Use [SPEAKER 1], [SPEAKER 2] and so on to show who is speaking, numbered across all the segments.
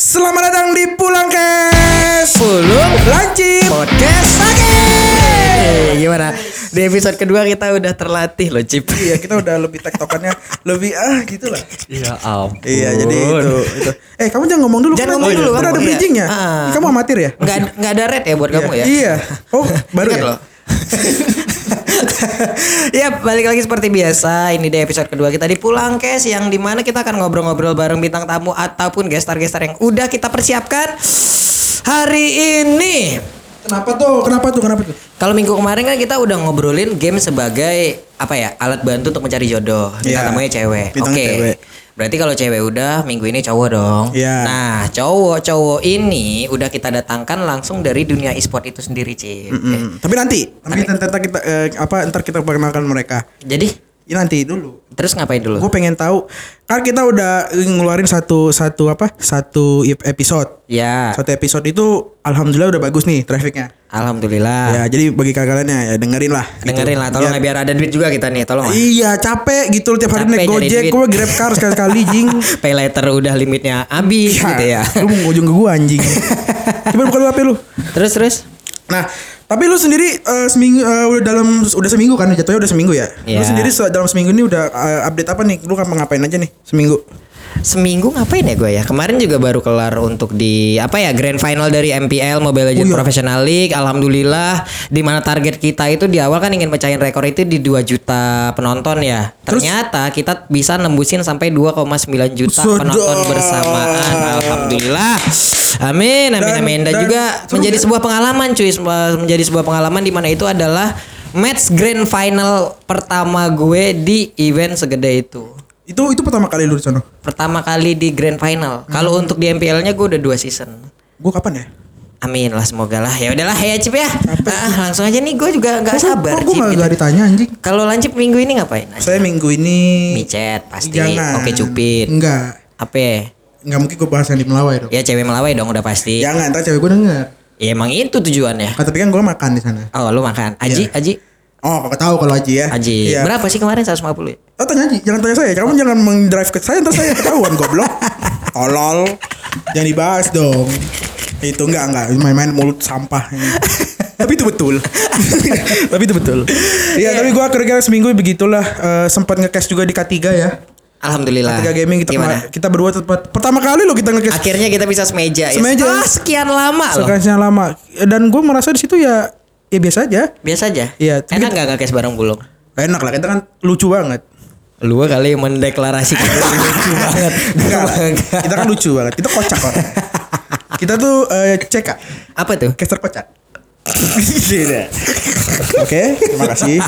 [SPEAKER 1] Selamat datang di Pulang Kes
[SPEAKER 2] Pulung
[SPEAKER 1] Lancip
[SPEAKER 2] Podcast Oke Gimana? Di episode kedua kita udah terlatih loh Cip
[SPEAKER 1] Iya kita udah lebih tektokannya Lebih ah gitu lah
[SPEAKER 3] Ya ampun.
[SPEAKER 1] Iya jadi itu, itu. Eh kamu jangan ngomong dulu
[SPEAKER 2] Jangan
[SPEAKER 1] kan
[SPEAKER 2] ngomong
[SPEAKER 1] ada-
[SPEAKER 2] dulu,
[SPEAKER 1] Kan
[SPEAKER 2] ngomong
[SPEAKER 1] ada
[SPEAKER 2] ya.
[SPEAKER 1] bridgingnya
[SPEAKER 2] Ah.
[SPEAKER 1] Kamu amatir ya?
[SPEAKER 2] Nggak, nggak ada red ya buat kamu ya?
[SPEAKER 1] Iya Oh baru ya?
[SPEAKER 2] loh. ya balik lagi seperti biasa Ini di episode kedua kita di Pulang Kes Yang di mana kita akan ngobrol-ngobrol bareng bintang tamu Ataupun gestar-gestar yang udah kita persiapkan Hari ini
[SPEAKER 1] Kenapa tuh? Kenapa tuh? Kenapa tuh?
[SPEAKER 2] Kalau minggu kemarin kan kita udah ngobrolin game sebagai apa ya alat bantu untuk mencari jodoh. Bintang
[SPEAKER 1] Iya.
[SPEAKER 2] tamunya cewek. Oke.
[SPEAKER 1] Cewek.
[SPEAKER 2] Berarti kalau cewek udah minggu ini cowok dong.
[SPEAKER 1] Iya.
[SPEAKER 2] Nah cowok-cowok ini udah kita datangkan langsung dari dunia e-sport itu sendiri Cip.
[SPEAKER 1] Mm, Tapi nanti Nanti ntar kita eh, apa ntar kita perkenalkan mereka
[SPEAKER 2] Jadi
[SPEAKER 1] Ini nanti dulu.
[SPEAKER 2] Terus ngapain dulu?
[SPEAKER 1] Gue pengen tahu. Kan kita udah ngeluarin satu satu apa? Satu ep- episode.
[SPEAKER 2] Ya.
[SPEAKER 1] satu episode itu alhamdulillah udah bagus nih trafficnya.
[SPEAKER 2] Alhamdulillah.
[SPEAKER 1] ya jadi bagi kalian ya dengerin lah gitu.
[SPEAKER 2] Dengerin lah, tolong ya
[SPEAKER 1] Biar-
[SPEAKER 2] biar ada duit juga kita nih, tolong
[SPEAKER 1] iya capek gitu tiap hari naik gojek gue grab car sekali sekali jing.
[SPEAKER 2] Pay later udah limitnya habis gitu ya.
[SPEAKER 1] lu mau ngojong ke gue anjing. Coba buka dulu HP lu.
[SPEAKER 2] Terus terus.
[SPEAKER 1] Nah tapi lu sendiri eh, seminggu eh, udah dalam udah seminggu kan? Jatuhnya udah seminggu ya? Lu
[SPEAKER 2] Iya.
[SPEAKER 1] sendiri se- dalam seminggu ini udah eh, update apa nih? Lu kan ngapain aja nih seminggu
[SPEAKER 2] Seminggu ngapain ya gue ya? Kemarin juga baru kelar untuk di apa ya grand final dari MPL Mobile Legends
[SPEAKER 1] Oh iya.
[SPEAKER 2] Professional League. Alhamdulillah di mana target kita itu di awal kan ingin pecahin rekor itu di 2 juta penonton ya.
[SPEAKER 1] Terus?
[SPEAKER 2] Ternyata kita bisa nembusin sampai 2,9 juta
[SPEAKER 1] Sedap.
[SPEAKER 2] penonton bersamaan. Alhamdulillah. Amin amin
[SPEAKER 1] Dan-
[SPEAKER 2] amin dan,
[SPEAKER 1] dan-
[SPEAKER 2] juga
[SPEAKER 1] seru
[SPEAKER 2] menjadi sebuah pengalaman cuy, menjadi sebuah pengalaman di mana itu adalah match grand final pertama gue di event segede itu
[SPEAKER 1] itu itu pertama kali lu di sana
[SPEAKER 2] pertama kali di grand final. Kalau
[SPEAKER 1] Hmm.
[SPEAKER 2] untuk di MPL-nya gue udah dua season.
[SPEAKER 1] gue kapan ya
[SPEAKER 2] Amin lah semoga lah. Ya udahlah ya Cip ya. Ah, langsung aja nih gue juga nggak sabar
[SPEAKER 1] kok gue
[SPEAKER 2] Cip.
[SPEAKER 1] gak, ditanya anjing
[SPEAKER 2] Kalau lancip minggu ini ngapain?
[SPEAKER 1] Saya minggu ini
[SPEAKER 2] Micet pasti.
[SPEAKER 1] Jangan
[SPEAKER 2] Oke cupid.
[SPEAKER 1] Enggak
[SPEAKER 2] Apa?
[SPEAKER 1] Enggak mungkin gue bahas yang di Melawai dong
[SPEAKER 2] Ya cewek melawai dong udah pasti.
[SPEAKER 1] Jangan, ntar cewek gue denger
[SPEAKER 2] Ya emang itu tujuannya.
[SPEAKER 1] ah, Tapi kan gue makan di sana
[SPEAKER 2] Oh lu makan. Aji,
[SPEAKER 1] Iya.
[SPEAKER 2] Aji,
[SPEAKER 1] Oh kau tahu kalau Aji ya
[SPEAKER 2] Aji.
[SPEAKER 1] Iya.
[SPEAKER 2] Berapa sih kemarin 150 ya?
[SPEAKER 1] Oh tanya Aji, jangan tanya saya Kamu jangan mendrive ke saya, ntar saya ketahuan goblok Tolol Jangan dibahas dong Itu enggak, enggak Main-main mulut sampah Tapi itu betul Tapi itu betul Iya, tapi gue kira-kira seminggu begitulah eh, Sempat nge-cash juga di K3 ya
[SPEAKER 2] Alhamdulillah.
[SPEAKER 1] K3 Gaming kita
[SPEAKER 2] Gimana?
[SPEAKER 1] kita berdua tempat pertama kali lo kita nge-cash
[SPEAKER 2] Akhirnya kita bisa semeja,
[SPEAKER 1] Semeja.
[SPEAKER 2] ya. Setelah sekian lama loh.
[SPEAKER 1] Sekian lama Dan gue merasa di situ ya Ya biasa aja
[SPEAKER 2] Biasa aja.
[SPEAKER 1] Iya,
[SPEAKER 2] Enak
[SPEAKER 1] kita-
[SPEAKER 2] gak ngakes bareng bulung?
[SPEAKER 1] Enak lah, kita kan lucu banget
[SPEAKER 2] Lu kali yang mendeklarasikan lucu banget.
[SPEAKER 1] Enggak kita kan lucu banget Kita kocak kok Kita tuh eh, cek.
[SPEAKER 2] Apa tuh?
[SPEAKER 1] Caster kocak Oke, terima kasih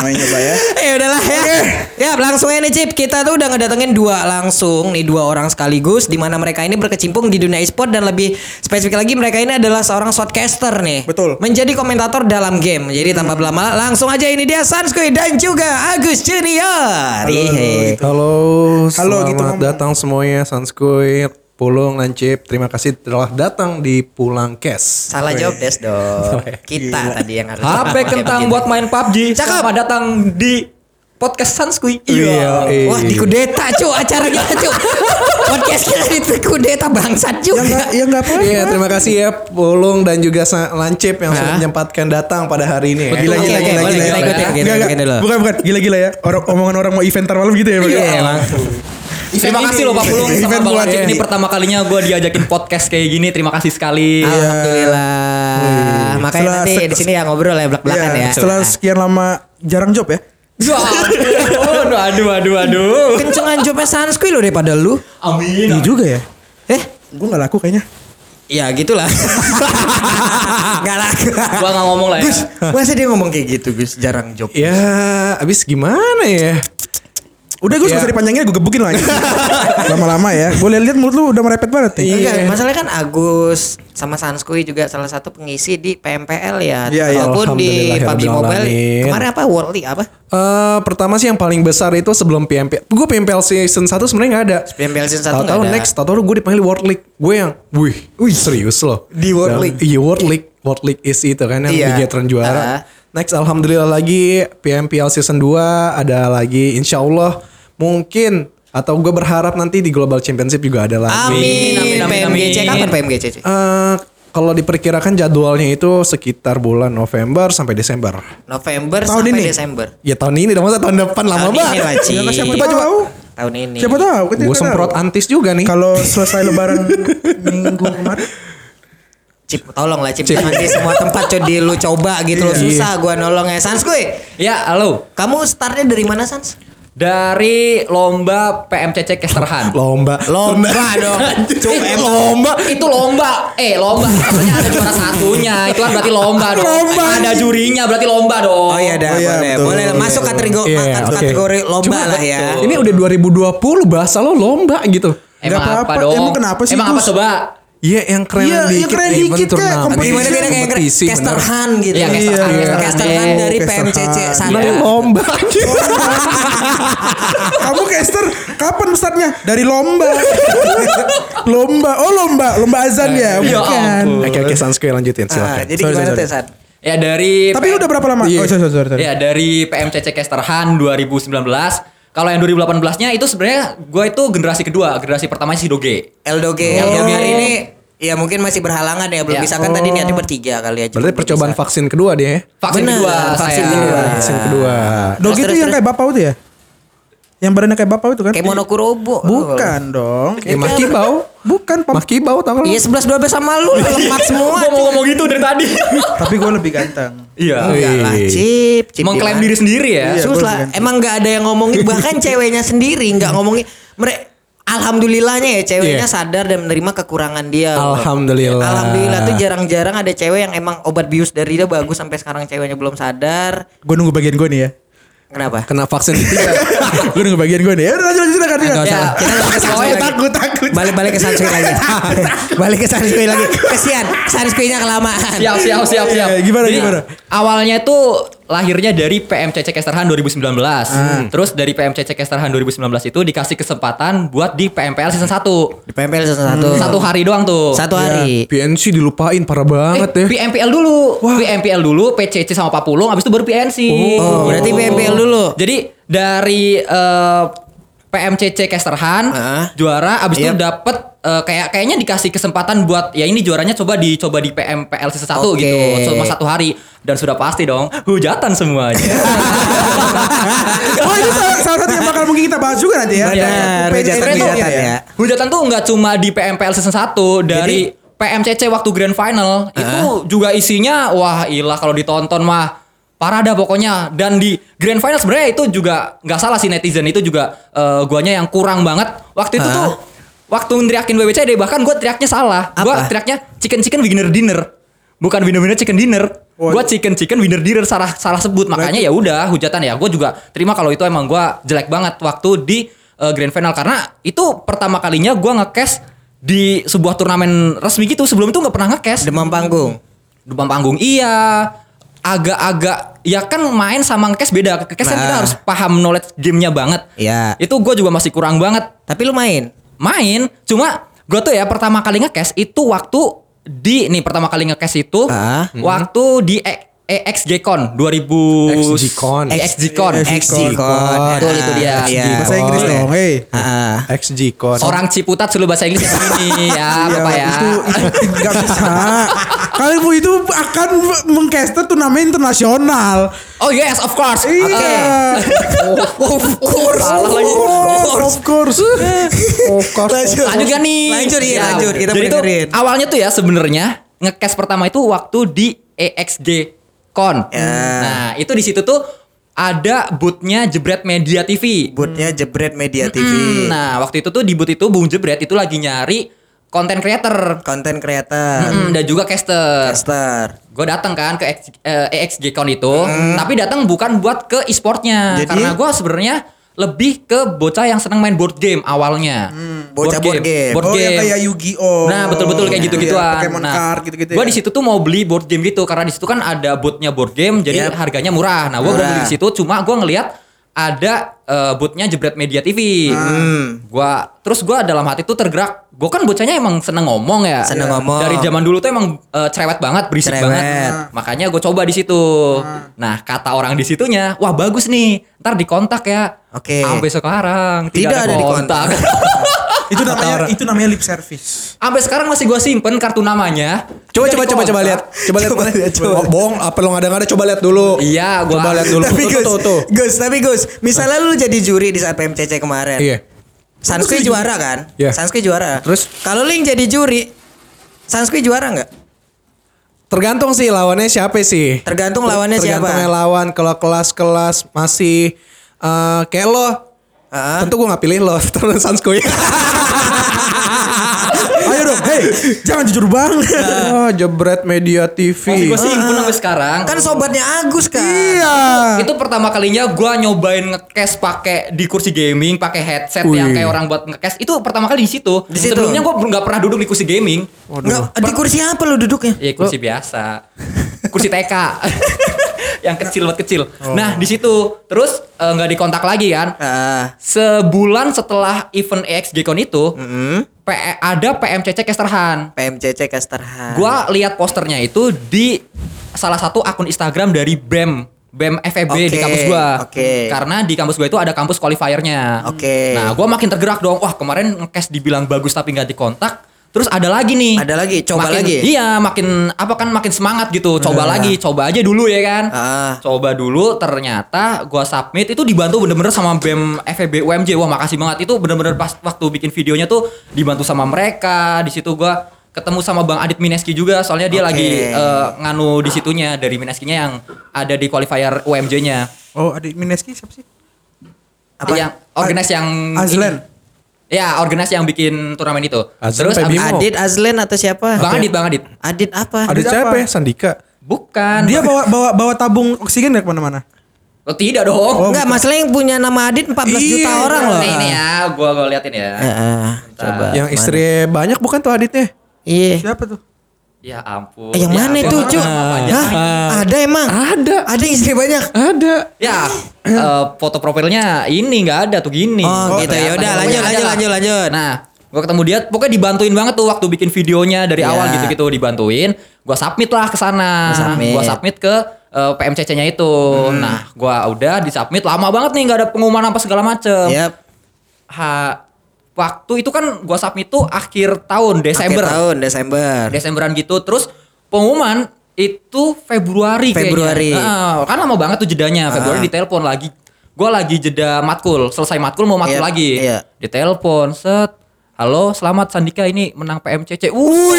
[SPEAKER 1] Main coba ya
[SPEAKER 2] Ya udahlah ya. Ya langsung aja nih Cip. Kita tuh udah ngedatengin dua langsung nih dua orang sekaligus di mana mereka ini berkecimpung di dunia e-sport dan lebih spesifik lagi mereka ini adalah seorang shotcaster nih.
[SPEAKER 1] Betul.
[SPEAKER 2] Menjadi komentator dalam game. Jadi tanpa berlama langsung aja ini dia Sanskuy dan juga Agus Junior. Ihe.
[SPEAKER 3] Halo,
[SPEAKER 1] Halo,
[SPEAKER 3] selamat
[SPEAKER 1] gitu
[SPEAKER 3] datang semuanya Sanskuy, Pulung, Lancip. Terima kasih telah datang di Pulang Kes.
[SPEAKER 2] Salah jawab des dong. Kita tadi yang harus
[SPEAKER 4] HP kentang buat main PUBG.
[SPEAKER 2] Cakep.
[SPEAKER 4] Selamat datang di podcast Sanskuy.
[SPEAKER 3] Iya, iya.
[SPEAKER 2] Wah dikudeta cu acaranya cu Podcast kita dikudeta bangsat
[SPEAKER 1] Ya
[SPEAKER 2] juga
[SPEAKER 1] enggak, ya enggak apa
[SPEAKER 3] Iya, terima kasih ya Pulung dan juga Lancip yang sudah menyempatkan datang pada hari ini. ya.
[SPEAKER 1] Gila, gila, gila, gila, gila. Bukan, bukan. Gila-gila ya. Orang omongan orang mau event ntar malam gitu ya.
[SPEAKER 2] Iya emang
[SPEAKER 4] Terima kasih loh Pak Pulung sama Bang
[SPEAKER 1] bulan
[SPEAKER 4] Lancip.
[SPEAKER 1] ini.
[SPEAKER 4] Ini pertama kalinya gue diajakin podcast kayak gini. Terima kasih sekali.
[SPEAKER 2] Alhamdulillah Makanya
[SPEAKER 1] Setelah
[SPEAKER 2] nanti di sini ya ngobrol ya belak-belakan
[SPEAKER 1] Iya,
[SPEAKER 2] ya
[SPEAKER 1] Setelah sekian lama jarang job ya.
[SPEAKER 4] Ampun. aduh, aduh, aduh.
[SPEAKER 2] Kencengan jobnya Sanskuy lo daripada lu
[SPEAKER 4] Amin.
[SPEAKER 1] Iya juga ya.
[SPEAKER 2] Eh
[SPEAKER 1] Gue gak laku kayaknya.
[SPEAKER 2] Ya gitulah Gak laku
[SPEAKER 4] Gua nggak ngomong lah ya.
[SPEAKER 2] Gus Masa dia ngomong kayak gitu Gus Jarang job
[SPEAKER 3] Ya, abis gimana ya?
[SPEAKER 1] Udah gue
[SPEAKER 3] Iya.
[SPEAKER 1] usah dipanjangin gue gebukin lah. Lama-lama ya. Gue lihat mulut lu udah merepet banget nih.
[SPEAKER 2] Enggak, masalahnya kan Agus sama Sanskuy juga salah satu pengisi di PMPL ya.
[SPEAKER 1] Iya, iya.
[SPEAKER 2] Ataupun di
[SPEAKER 3] Alhamdulillah,
[SPEAKER 2] PUBG
[SPEAKER 3] ya
[SPEAKER 2] Mobile.
[SPEAKER 3] Alamin.
[SPEAKER 2] Kemarin apa World League apa?
[SPEAKER 3] Eh, pertama sih yang paling besar itu sebelum PMP. Gue PMPL season 1 sebenarnya nggak ada.
[SPEAKER 2] PMPL season 1
[SPEAKER 3] Tahu-tahu
[SPEAKER 2] nggak ada.
[SPEAKER 3] next, tahu-tahu gue dipanggil World League. Gue yang, wih, wih serius loh.
[SPEAKER 2] Di World
[SPEAKER 3] Dan-
[SPEAKER 2] League?
[SPEAKER 3] Iya World League. World League is itu kan yang
[SPEAKER 2] Iya.
[SPEAKER 3] Bigetron juara.
[SPEAKER 2] Ah.
[SPEAKER 3] Next alhamdulillah lagi PMPL season 2 ada lagi insya Allah mungkin Atau gue berharap nanti di Global Championship juga ada lagi.
[SPEAKER 2] Amin,
[SPEAKER 4] amin, amin,
[SPEAKER 2] PMGC kapan PMGC? Ci?
[SPEAKER 3] Eh, kalau diperkirakan jadwalnya itu sekitar bulan November sampai Desember.
[SPEAKER 2] November
[SPEAKER 1] Tahun
[SPEAKER 2] sampai
[SPEAKER 1] ini?
[SPEAKER 2] Desember.
[SPEAKER 3] Ya tahun ini dong masa tahun depan lama
[SPEAKER 2] Tahun ini
[SPEAKER 3] banget.
[SPEAKER 2] lah, Ci.
[SPEAKER 1] Ya, kan siapa
[SPEAKER 3] Coba, coba.
[SPEAKER 1] tahu?
[SPEAKER 2] Tahun ini.
[SPEAKER 1] Siapa tahu?
[SPEAKER 3] Gue semprot
[SPEAKER 1] tahu.
[SPEAKER 3] antis juga nih.
[SPEAKER 1] Kalau selesai lebaran minggu kemarin.
[SPEAKER 2] Cip, tolong lah Cip, jangan di semua tempat coba di lu coba gitu loh. Susah gua nolongnya. Sans kuy,
[SPEAKER 4] Ya, halo.
[SPEAKER 2] kamu startnya dari mana Sans?
[SPEAKER 4] Dari lomba PMCC Kesterhan.
[SPEAKER 3] Lomba.
[SPEAKER 2] Lomba dong.
[SPEAKER 3] Cuma lomba.
[SPEAKER 4] itu lomba. Eh, lomba. Maksudnya ada juara satunya. Itu kan berarti lomba dong.
[SPEAKER 1] Lomba.
[SPEAKER 4] Ada jurinya berarti lomba dong.
[SPEAKER 2] Oh iya dah,
[SPEAKER 1] Oh iya,
[SPEAKER 2] boleh.
[SPEAKER 1] betul.
[SPEAKER 2] Boleh masuk kategori
[SPEAKER 3] Iya,
[SPEAKER 2] masuk
[SPEAKER 3] oke.
[SPEAKER 2] kategori lomba
[SPEAKER 3] Cuma-
[SPEAKER 2] lah ya.
[SPEAKER 3] Ini udah 2020 bahasa lo lomba gitu.
[SPEAKER 4] Emang apa,
[SPEAKER 1] apa-apa.
[SPEAKER 4] dong?
[SPEAKER 1] Emang kenapa sih,
[SPEAKER 4] Emang apa coba?
[SPEAKER 3] Iya yang keren
[SPEAKER 1] Iya,
[SPEAKER 3] dikit.
[SPEAKER 1] yang keren
[SPEAKER 3] event
[SPEAKER 1] dikit, kayak kompetisi.
[SPEAKER 2] Gimana beda kayak Caster. Han gitu.
[SPEAKER 4] Iya, Caster
[SPEAKER 1] Han,
[SPEAKER 2] Caster
[SPEAKER 4] Caster
[SPEAKER 2] Han
[SPEAKER 4] Han.
[SPEAKER 2] dari
[SPEAKER 1] Caster
[SPEAKER 2] PMCC
[SPEAKER 1] Han.
[SPEAKER 3] Nah, lomba.
[SPEAKER 1] Kamu caster kapan startnya? Dari lomba. lomba. Oh lomba, lomba azan ya.
[SPEAKER 4] Ya
[SPEAKER 1] Bukan.
[SPEAKER 3] Oke oke Sanskoy lanjutin silakan.
[SPEAKER 2] jadi gimana tuh San?
[SPEAKER 4] Ya dari
[SPEAKER 1] Tapi udah berapa lama?
[SPEAKER 3] Iya.
[SPEAKER 1] Oh, sorry, sorry.
[SPEAKER 4] Ya dari PMCC Kesterhan 2019. Kalau yang 2018-nya itu sebenarnya gue itu generasi kedua, generasi pertamanya si Doge.
[SPEAKER 2] Eldoge,
[SPEAKER 4] Oh.
[SPEAKER 2] Eldoge hari ini ya mungkin masih berhalangan ya belum
[SPEAKER 4] Ya.
[SPEAKER 2] bisa kan tadi niatnya bertiga kali aja.
[SPEAKER 3] Berarti
[SPEAKER 2] belum
[SPEAKER 3] percobaan
[SPEAKER 2] bisa.
[SPEAKER 3] vaksin kedua dia ya?
[SPEAKER 4] Vaksin
[SPEAKER 2] Bener,
[SPEAKER 4] kedua,
[SPEAKER 2] vaksin
[SPEAKER 4] saya.
[SPEAKER 2] kedua.
[SPEAKER 3] Vaksin kedua.
[SPEAKER 2] Terus,
[SPEAKER 1] itu yang kayak bapak itu ya? Yang badannya kayak bapak itu kan?
[SPEAKER 2] Kayak Monokurobo.
[SPEAKER 1] Bukan dong.
[SPEAKER 3] Ya Makibau.
[SPEAKER 1] Bukan, Pam.
[SPEAKER 3] Makibau tau gak lo?
[SPEAKER 2] Iya 11 12 sama lu lemak semua.
[SPEAKER 4] Gue mau ngomong gitu dari tadi.
[SPEAKER 1] Tapi gue lebih ganteng.
[SPEAKER 4] Iya.
[SPEAKER 2] Enggak lah. Cip, Cip.
[SPEAKER 4] Mengklaim diri sendiri ya.
[SPEAKER 1] Iya,
[SPEAKER 2] Sus
[SPEAKER 1] gua
[SPEAKER 2] lah,
[SPEAKER 1] ganti.
[SPEAKER 2] emang nggak ada yang ngomongin bahkan ceweknya sendiri nggak ngomongin mereka Alhamdulillahnya ya ceweknya
[SPEAKER 3] Iya.
[SPEAKER 2] sadar dan menerima kekurangan dia.
[SPEAKER 3] Alhamdulillah.
[SPEAKER 2] Alhamdulillah tuh jarang-jarang ada cewek yang emang obat bius dari dia bagus sampai sekarang ceweknya belum sadar.
[SPEAKER 1] Gue nunggu bagian gue nih ya.
[SPEAKER 2] Kenapa?
[SPEAKER 3] Kena vaksin ketiga.
[SPEAKER 1] gue nunggu bagian gue nih. Ya udah lanjut lanjut silakan.
[SPEAKER 2] Nggak
[SPEAKER 1] silakan.
[SPEAKER 2] usah. Kita balik ke Sansui
[SPEAKER 1] ya,
[SPEAKER 2] lagi.
[SPEAKER 1] takut takut.
[SPEAKER 2] Balik-balik ke Sansui lagi. balik ke Sansui lagi. Kesian, Sansui-nya kelamaan.
[SPEAKER 4] Siap, siap, siap, siap.
[SPEAKER 1] Gimana,
[SPEAKER 4] Jadi,
[SPEAKER 1] gimana?
[SPEAKER 4] Awalnya itu lahirnya dari PMCC Kesterhan 2019. Terus dari PMCC Kesterhan 2019 itu dikasih kesempatan buat di PMPL season 1.
[SPEAKER 2] Di PMPL season satu.
[SPEAKER 4] Satu hari doang tuh.
[SPEAKER 2] Satu hari.
[SPEAKER 3] PNC dilupain parah banget ya.
[SPEAKER 4] eh, PMPL dulu. PMPL dulu, PCC sama Papulung, abis itu baru PNC.
[SPEAKER 2] Oh, berarti PMPL dulu.
[SPEAKER 4] Jadi dari eh, PMCC Kesterhan
[SPEAKER 2] Heeh.
[SPEAKER 4] juara abis itu
[SPEAKER 2] Yep.
[SPEAKER 4] dapet eh, kayak kayaknya dikasih kesempatan buat ya ini juaranya coba dicoba di PMPL season 1
[SPEAKER 2] Oke.
[SPEAKER 4] gitu cuma satu hari dan sudah pasti dong hujatan semuanya.
[SPEAKER 1] Oh itu salah, salah satu yang bakal mungkin kita bahas juga nanti ya.
[SPEAKER 2] Benar,
[SPEAKER 1] PJ
[SPEAKER 2] hujatan-
[SPEAKER 1] itu
[SPEAKER 2] hujatan
[SPEAKER 1] ya.
[SPEAKER 2] ya.
[SPEAKER 4] hujatan tuh nggak cuma di PMPL season 1 dari PMCC waktu grand final itu juga isinya wah ilah kalau ditonton mah parah dah pokoknya. Dan di grand final sebenarnya itu juga nggak salah sih netizen. Itu juga eh, guanya yang kurang banget. Waktu itu
[SPEAKER 2] Ah.
[SPEAKER 4] tuh waktu neriakin WWCD bahkan gua teriaknya salah. Gua teriaknya chicken chicken winner dinner. Bukan winner winner chicken dinner.
[SPEAKER 1] Waduh.
[SPEAKER 4] gua chicken chicken winner dinner salah salah sebut. Makanya ya udah hujatan ya. Gua juga terima kalau itu emang gua jelek banget waktu di eh, grand final. Karena itu pertama kalinya gua ngekes di sebuah turnamen resmi gitu. Sebelum itu nggak pernah ngekes
[SPEAKER 2] Demam panggung.
[SPEAKER 4] Demam panggung iya agak-agak ya kan main sama ngekes beda ngekes kan kita
[SPEAKER 2] Nah.
[SPEAKER 4] harus paham knowledge gamenya banget
[SPEAKER 2] Iya.
[SPEAKER 4] itu gue juga masih kurang banget
[SPEAKER 2] Tapi lu main.
[SPEAKER 4] main cuma gue tuh ya pertama kali ngekes itu waktu di nih pertama kali ngekes itu
[SPEAKER 2] Ah.
[SPEAKER 4] waktu di E- EXGCon 2000
[SPEAKER 3] XGCon.
[SPEAKER 4] EXGCon
[SPEAKER 2] XGCon.
[SPEAKER 4] betul itu dia
[SPEAKER 2] Iya.
[SPEAKER 1] Bahasa Inggris dong. Hei.
[SPEAKER 2] Ah.
[SPEAKER 3] XG Con.
[SPEAKER 4] orang Ciputat suruh bahasa Inggris ini ya
[SPEAKER 1] Iya,
[SPEAKER 4] Bapak ya
[SPEAKER 1] Itu, itu nggak bisa. Kalian itu akan mengcaster turnamen internasional.
[SPEAKER 4] oh yes of course
[SPEAKER 1] Iya.
[SPEAKER 4] of course
[SPEAKER 1] Of course.
[SPEAKER 3] Of course.
[SPEAKER 2] Lanjut.
[SPEAKER 4] kan nih
[SPEAKER 2] Lanjut,
[SPEAKER 4] Ya,
[SPEAKER 2] lanjut. Kita
[SPEAKER 4] tuh
[SPEAKER 2] dengerin.
[SPEAKER 4] awalnya tuh ya sebenarnya ngecast pertama itu waktu di EXG Con
[SPEAKER 2] Ya.
[SPEAKER 4] nah itu di situ tuh ada bootnya Jebret Media TV
[SPEAKER 2] Bootnya Jebret Media TV.
[SPEAKER 4] Hmm, nah waktu itu tuh di boot itu Bung Jebret itu lagi nyari konten creator
[SPEAKER 2] Konten creator.
[SPEAKER 4] Mm, dan juga caster
[SPEAKER 2] Caster.
[SPEAKER 4] gue datang kan ke X, eh, EXG Con itu tapi datang bukan buat ke e-sportnya
[SPEAKER 2] Jadi?
[SPEAKER 4] karena gue sebenarnya lebih ke bocah yang seneng main board game awalnya
[SPEAKER 2] bocah board game.
[SPEAKER 4] board
[SPEAKER 1] Oh yang
[SPEAKER 4] game.
[SPEAKER 1] kayak Yu-Gi-Oh.
[SPEAKER 4] Nah betul-betul kayak
[SPEAKER 1] Iya,
[SPEAKER 4] gitu-gituan.
[SPEAKER 1] Pokemon
[SPEAKER 4] nah,
[SPEAKER 1] card gitu-gitu.
[SPEAKER 4] Gue
[SPEAKER 1] ya.
[SPEAKER 4] di situ tuh mau beli board game gitu karena di situ kan ada bootnya board game, jadi
[SPEAKER 2] Yap.
[SPEAKER 4] harganya murah. Nah gue
[SPEAKER 2] Murah.
[SPEAKER 4] beli di situ, cuma gue ngelihat ada eh, bootnya jebret media TV. Gua terus gua dalam hati tuh tergerak. Gua kan bocahnya emang seneng ngomong ya.
[SPEAKER 2] Seneng ngomong.
[SPEAKER 4] Dari zaman dulu tuh emang eh, cerewet banget, berisik
[SPEAKER 2] Cerewet.
[SPEAKER 4] banget. Makanya gue coba di situ. Nah, kata orang di situnya, wah bagus nih. Ntar dikontak ya.
[SPEAKER 2] Oke.
[SPEAKER 4] Sampai sekarang
[SPEAKER 2] Tidak ada dikontak.
[SPEAKER 1] Itu namanya itu namanya lip service.
[SPEAKER 4] Sampai sekarang masih gue simpen kartu namanya.
[SPEAKER 3] Coba coba coba coba lihat. Coba lihat.
[SPEAKER 2] Coba lihat, coba
[SPEAKER 3] Oh, bohong apa lo nggak ada nggak ada coba lihat dulu.
[SPEAKER 4] Iya, gua
[SPEAKER 3] Coba lihat dulu.
[SPEAKER 2] tapi
[SPEAKER 3] Tuh,
[SPEAKER 2] Gus,
[SPEAKER 3] tuh, tuh.
[SPEAKER 2] Gus, tapi Gus, misalnya lu jadi juri di saat PMCC kemarin.
[SPEAKER 3] Iya.
[SPEAKER 2] Sanskri juara kan?
[SPEAKER 3] Iya.
[SPEAKER 2] Sanskri juara.
[SPEAKER 3] Terus?
[SPEAKER 2] kalau lu yang jadi juri, Sanskri juara nggak?
[SPEAKER 3] Tergantung sih lawannya siapa sih.
[SPEAKER 2] Tergantung lawannya
[SPEAKER 3] Tergantung
[SPEAKER 2] siapa.
[SPEAKER 3] lawan kalau kelas-kelas masih eh, kayak lo.
[SPEAKER 2] Heeh.
[SPEAKER 3] Tentu gue nggak pilih lo terus Sanskoy.
[SPEAKER 1] Ayo dong, hey, jangan jujur banget.
[SPEAKER 3] oh, jebret media TV.
[SPEAKER 4] Masih gue simpen sampai sekarang.
[SPEAKER 2] Kan sobatnya Agus kan.
[SPEAKER 1] Iya.
[SPEAKER 4] itu pertama kalinya gua nyobain ngecast pakai di kursi gaming pakai headset
[SPEAKER 3] Wih.
[SPEAKER 4] yang kayak orang buat ngecast itu pertama kali di situ.
[SPEAKER 2] Di situ.
[SPEAKER 4] Sebelumnya gua nggak pernah duduk di kursi gaming.
[SPEAKER 2] Nggak, di kursi apa lu duduknya?
[SPEAKER 4] Ya kursi biasa. Kursi TK. yang kecil buat kecil.
[SPEAKER 3] Oh.
[SPEAKER 4] Nah, di situ terus eh, nggak dikontak lagi kan.
[SPEAKER 2] Ah.
[SPEAKER 4] Sebulan setelah event EXGCon itu,
[SPEAKER 2] Hmm.
[SPEAKER 4] P- ada PMCC Kesterhan.
[SPEAKER 2] PMCC Casterhan.
[SPEAKER 4] Gua lihat posternya itu di salah satu akun Instagram dari BEM BEM FEB di
[SPEAKER 2] Oke,
[SPEAKER 4] kampus gua.
[SPEAKER 2] oke.
[SPEAKER 4] Karena di kampus gua itu ada kampus qualifiernya.
[SPEAKER 2] Oke.
[SPEAKER 4] Nah, gua makin tergerak dong. Wah, kemarin ngekes dibilang bagus tapi nggak dikontak. Terus ada lagi nih.
[SPEAKER 2] Ada lagi, coba
[SPEAKER 4] Makin-
[SPEAKER 2] lagi.
[SPEAKER 4] Iya, makin apa kan makin semangat gitu. Coba lagi, coba aja dulu ya kan.
[SPEAKER 2] Ah.
[SPEAKER 4] Coba dulu ternyata gua submit itu dibantu bener-bener sama BEM FEB UMJ. Wah, makasih banget. Itu bener-bener pas waktu bikin videonya tuh dibantu sama mereka. Di situ gua ketemu sama Bang Adit Mineski juga soalnya dia
[SPEAKER 2] Oke.
[SPEAKER 4] lagi eh, nganu di situnya dari Mineskinya yang ada di qualifier UMJ-nya.
[SPEAKER 1] Oh, adik Mineski siapa sih?
[SPEAKER 2] Apa?
[SPEAKER 4] Yang organize yang
[SPEAKER 1] Azlan.
[SPEAKER 4] ini. Ya, organize yang bikin turnamen itu.
[SPEAKER 3] Azlan
[SPEAKER 4] Terus
[SPEAKER 3] Pak
[SPEAKER 4] abis-
[SPEAKER 3] Bimo.
[SPEAKER 2] Adit Azlen atau siapa?
[SPEAKER 4] Bang Adit, Bang Adit.
[SPEAKER 2] Adit apa?
[SPEAKER 3] Ada siapa
[SPEAKER 1] apa?
[SPEAKER 3] ya? Sandika.
[SPEAKER 4] Bukan.
[SPEAKER 1] Dia bawa bawa bawa tabung oksigen nggak ke mana-mana?
[SPEAKER 4] Oh, tidak dong.
[SPEAKER 2] Enggak, masalah yang punya nama Adit 14 juta
[SPEAKER 1] Iya,
[SPEAKER 2] orang loh.
[SPEAKER 4] Ini, ini ya, gua gua liatin ya.
[SPEAKER 2] Heeh, coba.
[SPEAKER 3] Yang istri banyak bukan tuh Aditnya?
[SPEAKER 2] Iya.
[SPEAKER 1] Siapa tuh?
[SPEAKER 4] Ya ampun.
[SPEAKER 2] Eh, yang
[SPEAKER 4] Ya
[SPEAKER 2] mana itu. Cuk? Hah? Ada emang?
[SPEAKER 3] Ada.
[SPEAKER 2] Ada yang istri banyak.
[SPEAKER 3] Ada.
[SPEAKER 4] Ya, eh, foto profilnya ini nggak ada tuh gini.
[SPEAKER 2] Oh, gitu. Ya udah, lanjut, lanjut, lanjut, lanjut.
[SPEAKER 4] Nah, gua ketemu dia, pokoknya dibantuin banget tuh waktu bikin videonya dari
[SPEAKER 2] Ya.
[SPEAKER 4] awal gitu-gitu dibantuin. Gua submit lah ke sana.
[SPEAKER 2] Submit.
[SPEAKER 4] Gua submit ke eh, PMCC-nya itu.
[SPEAKER 2] Hmm.
[SPEAKER 4] Nah, gua udah disubmit lama banget nih nggak ada pengumuman apa segala macem.
[SPEAKER 2] Yap.
[SPEAKER 4] Ha, waktu itu kan gua submit tuh akhir tahun Desember.
[SPEAKER 2] Akhir tahun Desember.
[SPEAKER 4] Desemberan gitu terus pengumuman itu Februari
[SPEAKER 2] Februari.
[SPEAKER 4] kayaknya. Heeh, kan lama banget tuh jedanya. Februari
[SPEAKER 2] Ah.
[SPEAKER 4] ditelepon lagi. Gua lagi jeda matkul, selesai matkul mau matkul
[SPEAKER 2] Iya,
[SPEAKER 4] lagi.
[SPEAKER 2] iya.
[SPEAKER 4] Ditelepon, set. Halo, selamat Sandika ini menang PMCC. Wih,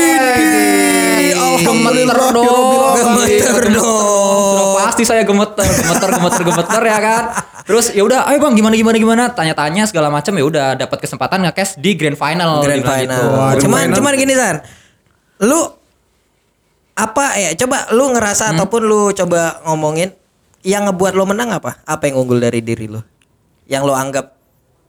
[SPEAKER 4] gemeter dong.
[SPEAKER 2] Gemeter dong.
[SPEAKER 4] Pasti saya gemeter, gemeter, gemeter, gemeter ya kan. Terus ya udah, ayo bang gimana gimana gimana, tanya-tanya segala macam ya udah dapat kesempatan nge-cast di grand final.
[SPEAKER 2] Grand final.
[SPEAKER 4] gitu.
[SPEAKER 3] Wah,
[SPEAKER 2] cuman
[SPEAKER 3] final.
[SPEAKER 2] cuman gini San. Lu apa ya coba lu ngerasa
[SPEAKER 4] Hmm?
[SPEAKER 2] ataupun lu coba ngomongin yang ngebuat lo menang apa? Apa yang unggul dari diri lo? Yang lo anggap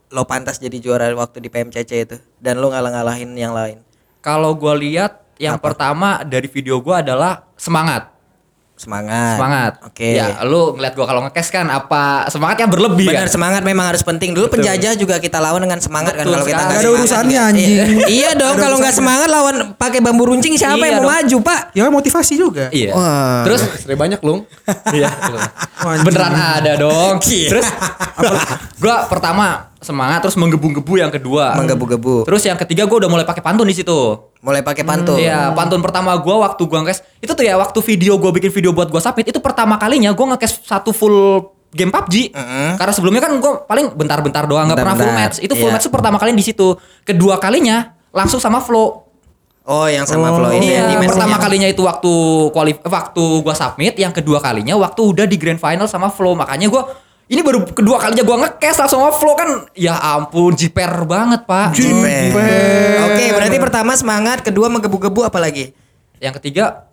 [SPEAKER 2] lo pantas jadi juara waktu di PMCC itu dan lo ngalah-ngalahin yang lain.
[SPEAKER 4] Kalau gua lihat yang pertama dari video gua adalah semangat.
[SPEAKER 2] Semangat.
[SPEAKER 4] Semangat.
[SPEAKER 2] Oke.
[SPEAKER 4] Ya, lu ngeliat gua kalau ngekes kan apa semangatnya berlebih
[SPEAKER 2] Benar
[SPEAKER 4] kan?
[SPEAKER 2] semangat memang harus penting. Dulu penjajah juga kita lawan dengan semangat kan
[SPEAKER 4] Betul
[SPEAKER 2] kalau kita nggak
[SPEAKER 1] ada urusannya,
[SPEAKER 2] juga.
[SPEAKER 1] anjing.
[SPEAKER 2] Iya, iya dong kalau nggak semangat lawan pakai bambu runcing siapa
[SPEAKER 4] Iya
[SPEAKER 2] yang mau
[SPEAKER 4] dong.
[SPEAKER 2] maju, Pak?
[SPEAKER 1] Ya kan motivasi juga.
[SPEAKER 4] Iya.
[SPEAKER 2] Wah.
[SPEAKER 4] Terus
[SPEAKER 3] Istri banyak lung.
[SPEAKER 4] iya. Beneran ada dong.
[SPEAKER 2] Iya.
[SPEAKER 4] Terus gua pertama semangat terus menggebu-gebu yang kedua.
[SPEAKER 2] Menggebu-gebu.
[SPEAKER 4] Terus yang ketiga gua udah mulai pakai pantun di situ.
[SPEAKER 2] Mulai pakai pantun.
[SPEAKER 4] Iya, pantun pertama gua waktu gua ngekes itu tuh ya waktu video gua bikin video buat gua submit itu pertama kalinya gua ngekes satu full game PUBG. Karena sebelumnya kan gua paling bentar-bentar doang nggak pernah full match. Itu full
[SPEAKER 2] iya.
[SPEAKER 4] match tuh pertama kali di situ. Kedua kalinya langsung sama flow.
[SPEAKER 2] Oh, yang sama Flo ini
[SPEAKER 4] Iya,
[SPEAKER 2] yang
[SPEAKER 4] pertama kalinya itu waktu kualif waktu gua submit, yang kedua kalinya waktu udah di grand final sama Flow. Makanya gua ini baru kedua kalinya gua ngekes langsung sama Flow kan. Ya ampun, jiper banget, Pak.
[SPEAKER 2] Oke, berarti pertama semangat, kedua menggebu-gebu apalagi?
[SPEAKER 4] Yang ketiga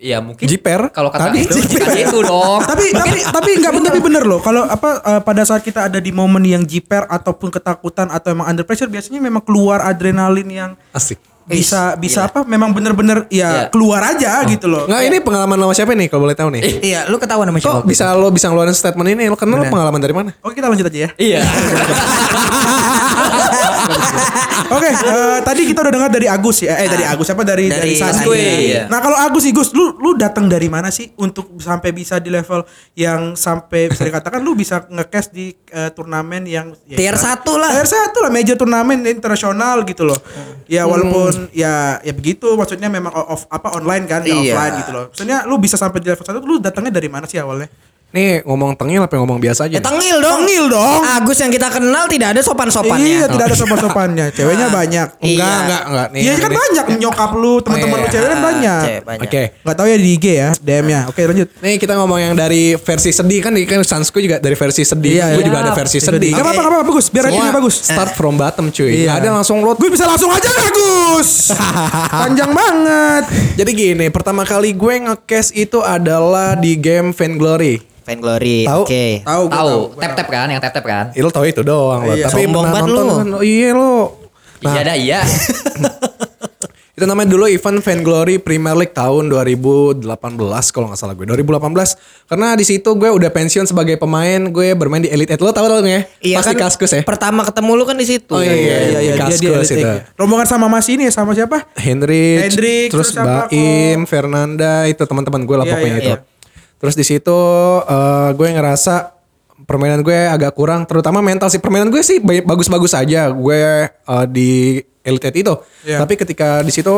[SPEAKER 4] ya mungkin
[SPEAKER 3] Jiper?
[SPEAKER 4] Kalau kata
[SPEAKER 3] Tadi
[SPEAKER 4] itu itu dong.
[SPEAKER 1] tapi tapi tapi nggak tapi bener loh kalau apa eh, pada saat kita ada di momen yang jiper ataupun ketakutan atau emang under pressure biasanya memang keluar adrenalin yang
[SPEAKER 3] Asik.
[SPEAKER 1] Bisa bisa apa? Memang bener-bener ya
[SPEAKER 4] Iya.
[SPEAKER 1] keluar aja gitu loh.
[SPEAKER 3] Nggak ini pengalaman sama siapa nih kalau boleh tahu nih?
[SPEAKER 2] Iya, lu ketahuan sama siapa?
[SPEAKER 3] Kok bisa lo bisa ngeluarin statement ini? Lo kenal lo pengalaman dari mana?
[SPEAKER 1] Oke kita lanjut aja ya.
[SPEAKER 4] Iya.
[SPEAKER 1] Oke, eh, tadi kita udah dengar dari Agus ya. Eh dari Agus apa dari dari,
[SPEAKER 2] Dari
[SPEAKER 1] Sanskui.
[SPEAKER 4] Sanskui, iya.
[SPEAKER 1] Nah, kalau Agus sih Gus, lu lu datang dari mana sih untuk sampai bisa di level yang sampai bisa dikatakan lu bisa nge-cash di eh, turnamen yang ya,
[SPEAKER 2] Tier satu lah.
[SPEAKER 1] Tier satu lah, major turnamen internasional gitu loh. Ya walaupun ya ya begitu maksudnya memang off apa online kan, nggak
[SPEAKER 2] Iya.
[SPEAKER 1] offline gitu loh. Maksudnya lu bisa sampai di level satu lu datangnya dari mana sih awalnya?
[SPEAKER 3] Nih ngomong tengil apa ngomong biasa aja?
[SPEAKER 2] Ya tengil dong.
[SPEAKER 1] Tengil dong.
[SPEAKER 2] Agus yang kita kenal tidak ada sopan-sopannya.
[SPEAKER 1] Iya, tidak ada sopan-sopannya. Ceweknya banyak.
[SPEAKER 2] Iya.
[SPEAKER 3] Enggak, enggak, enggak. Nih,
[SPEAKER 1] Iya kan
[SPEAKER 3] ini.
[SPEAKER 1] banyak nyokap lu, teman-teman
[SPEAKER 3] Oh,
[SPEAKER 1] lu
[SPEAKER 3] iya.
[SPEAKER 1] cewek kan banyak.
[SPEAKER 2] Banyak.
[SPEAKER 3] Oke.
[SPEAKER 1] Nggak tahu ya di IG ya, DM-nya. Oke, lanjut.
[SPEAKER 3] Nih kita ngomong yang dari versi sedih kan kan Sansku juga dari versi sedih.
[SPEAKER 1] Iya,
[SPEAKER 3] Gue
[SPEAKER 1] iya.
[SPEAKER 3] juga ada versi sedih.
[SPEAKER 1] Gak apa-apa, gak apa-apa, bagus. Biar ratingnya bagus.
[SPEAKER 3] Start from bottom cuy.
[SPEAKER 1] Iya.
[SPEAKER 3] Nggak ada langsung load.
[SPEAKER 1] Gue bisa langsung aja gak Gus? Panjang banget.
[SPEAKER 3] Jadi gini, pertama kali gue nge-cash itu adalah di game Vainglory.
[SPEAKER 2] Vainglory.
[SPEAKER 3] Tahu?
[SPEAKER 2] Oke.
[SPEAKER 1] Tahu, gua
[SPEAKER 4] Tahu,
[SPEAKER 1] Gua
[SPEAKER 4] tap tap kan, yang tap tap kan.
[SPEAKER 3] Ya, lo tau itu doang lo.
[SPEAKER 1] Iya.
[SPEAKER 3] Tapi
[SPEAKER 2] Sombong banget
[SPEAKER 3] nonton
[SPEAKER 2] lu.
[SPEAKER 3] kan? Oh, iya lo. Nah,
[SPEAKER 4] Iya dah iya.
[SPEAKER 3] Itu namanya dulu event Vainglory Premier League tahun 2018 kalau nggak salah gue. 2018. Karena di situ gue udah pensiun sebagai pemain, gue bermain di Elite Eight. Lo tau dong ya?
[SPEAKER 2] Iya
[SPEAKER 3] Pasti
[SPEAKER 2] kan,
[SPEAKER 3] Kaskus ya.
[SPEAKER 2] Pertama ketemu lu kan di situ.
[SPEAKER 3] Oh, iya, iya,
[SPEAKER 1] Iya, iya,
[SPEAKER 3] Di
[SPEAKER 1] dia dia
[SPEAKER 3] Kaskus itu.
[SPEAKER 1] Rombongan sama Mas ini ya, sama siapa?
[SPEAKER 3] Hendrik,
[SPEAKER 1] Hendrik,
[SPEAKER 3] terus
[SPEAKER 1] terus
[SPEAKER 3] Baim, Fernanda itu teman-teman gue lah
[SPEAKER 1] Iya,
[SPEAKER 3] pokoknya
[SPEAKER 1] iya,
[SPEAKER 3] itu.
[SPEAKER 1] iya.
[SPEAKER 3] Terus di situ eh, gue ngerasa permainan gue agak kurang, terutama mental sih. Permainan gue sih ba- bagus-bagus aja. Gue eh, di Elite itu.
[SPEAKER 1] Iya.
[SPEAKER 3] Tapi ketika di situ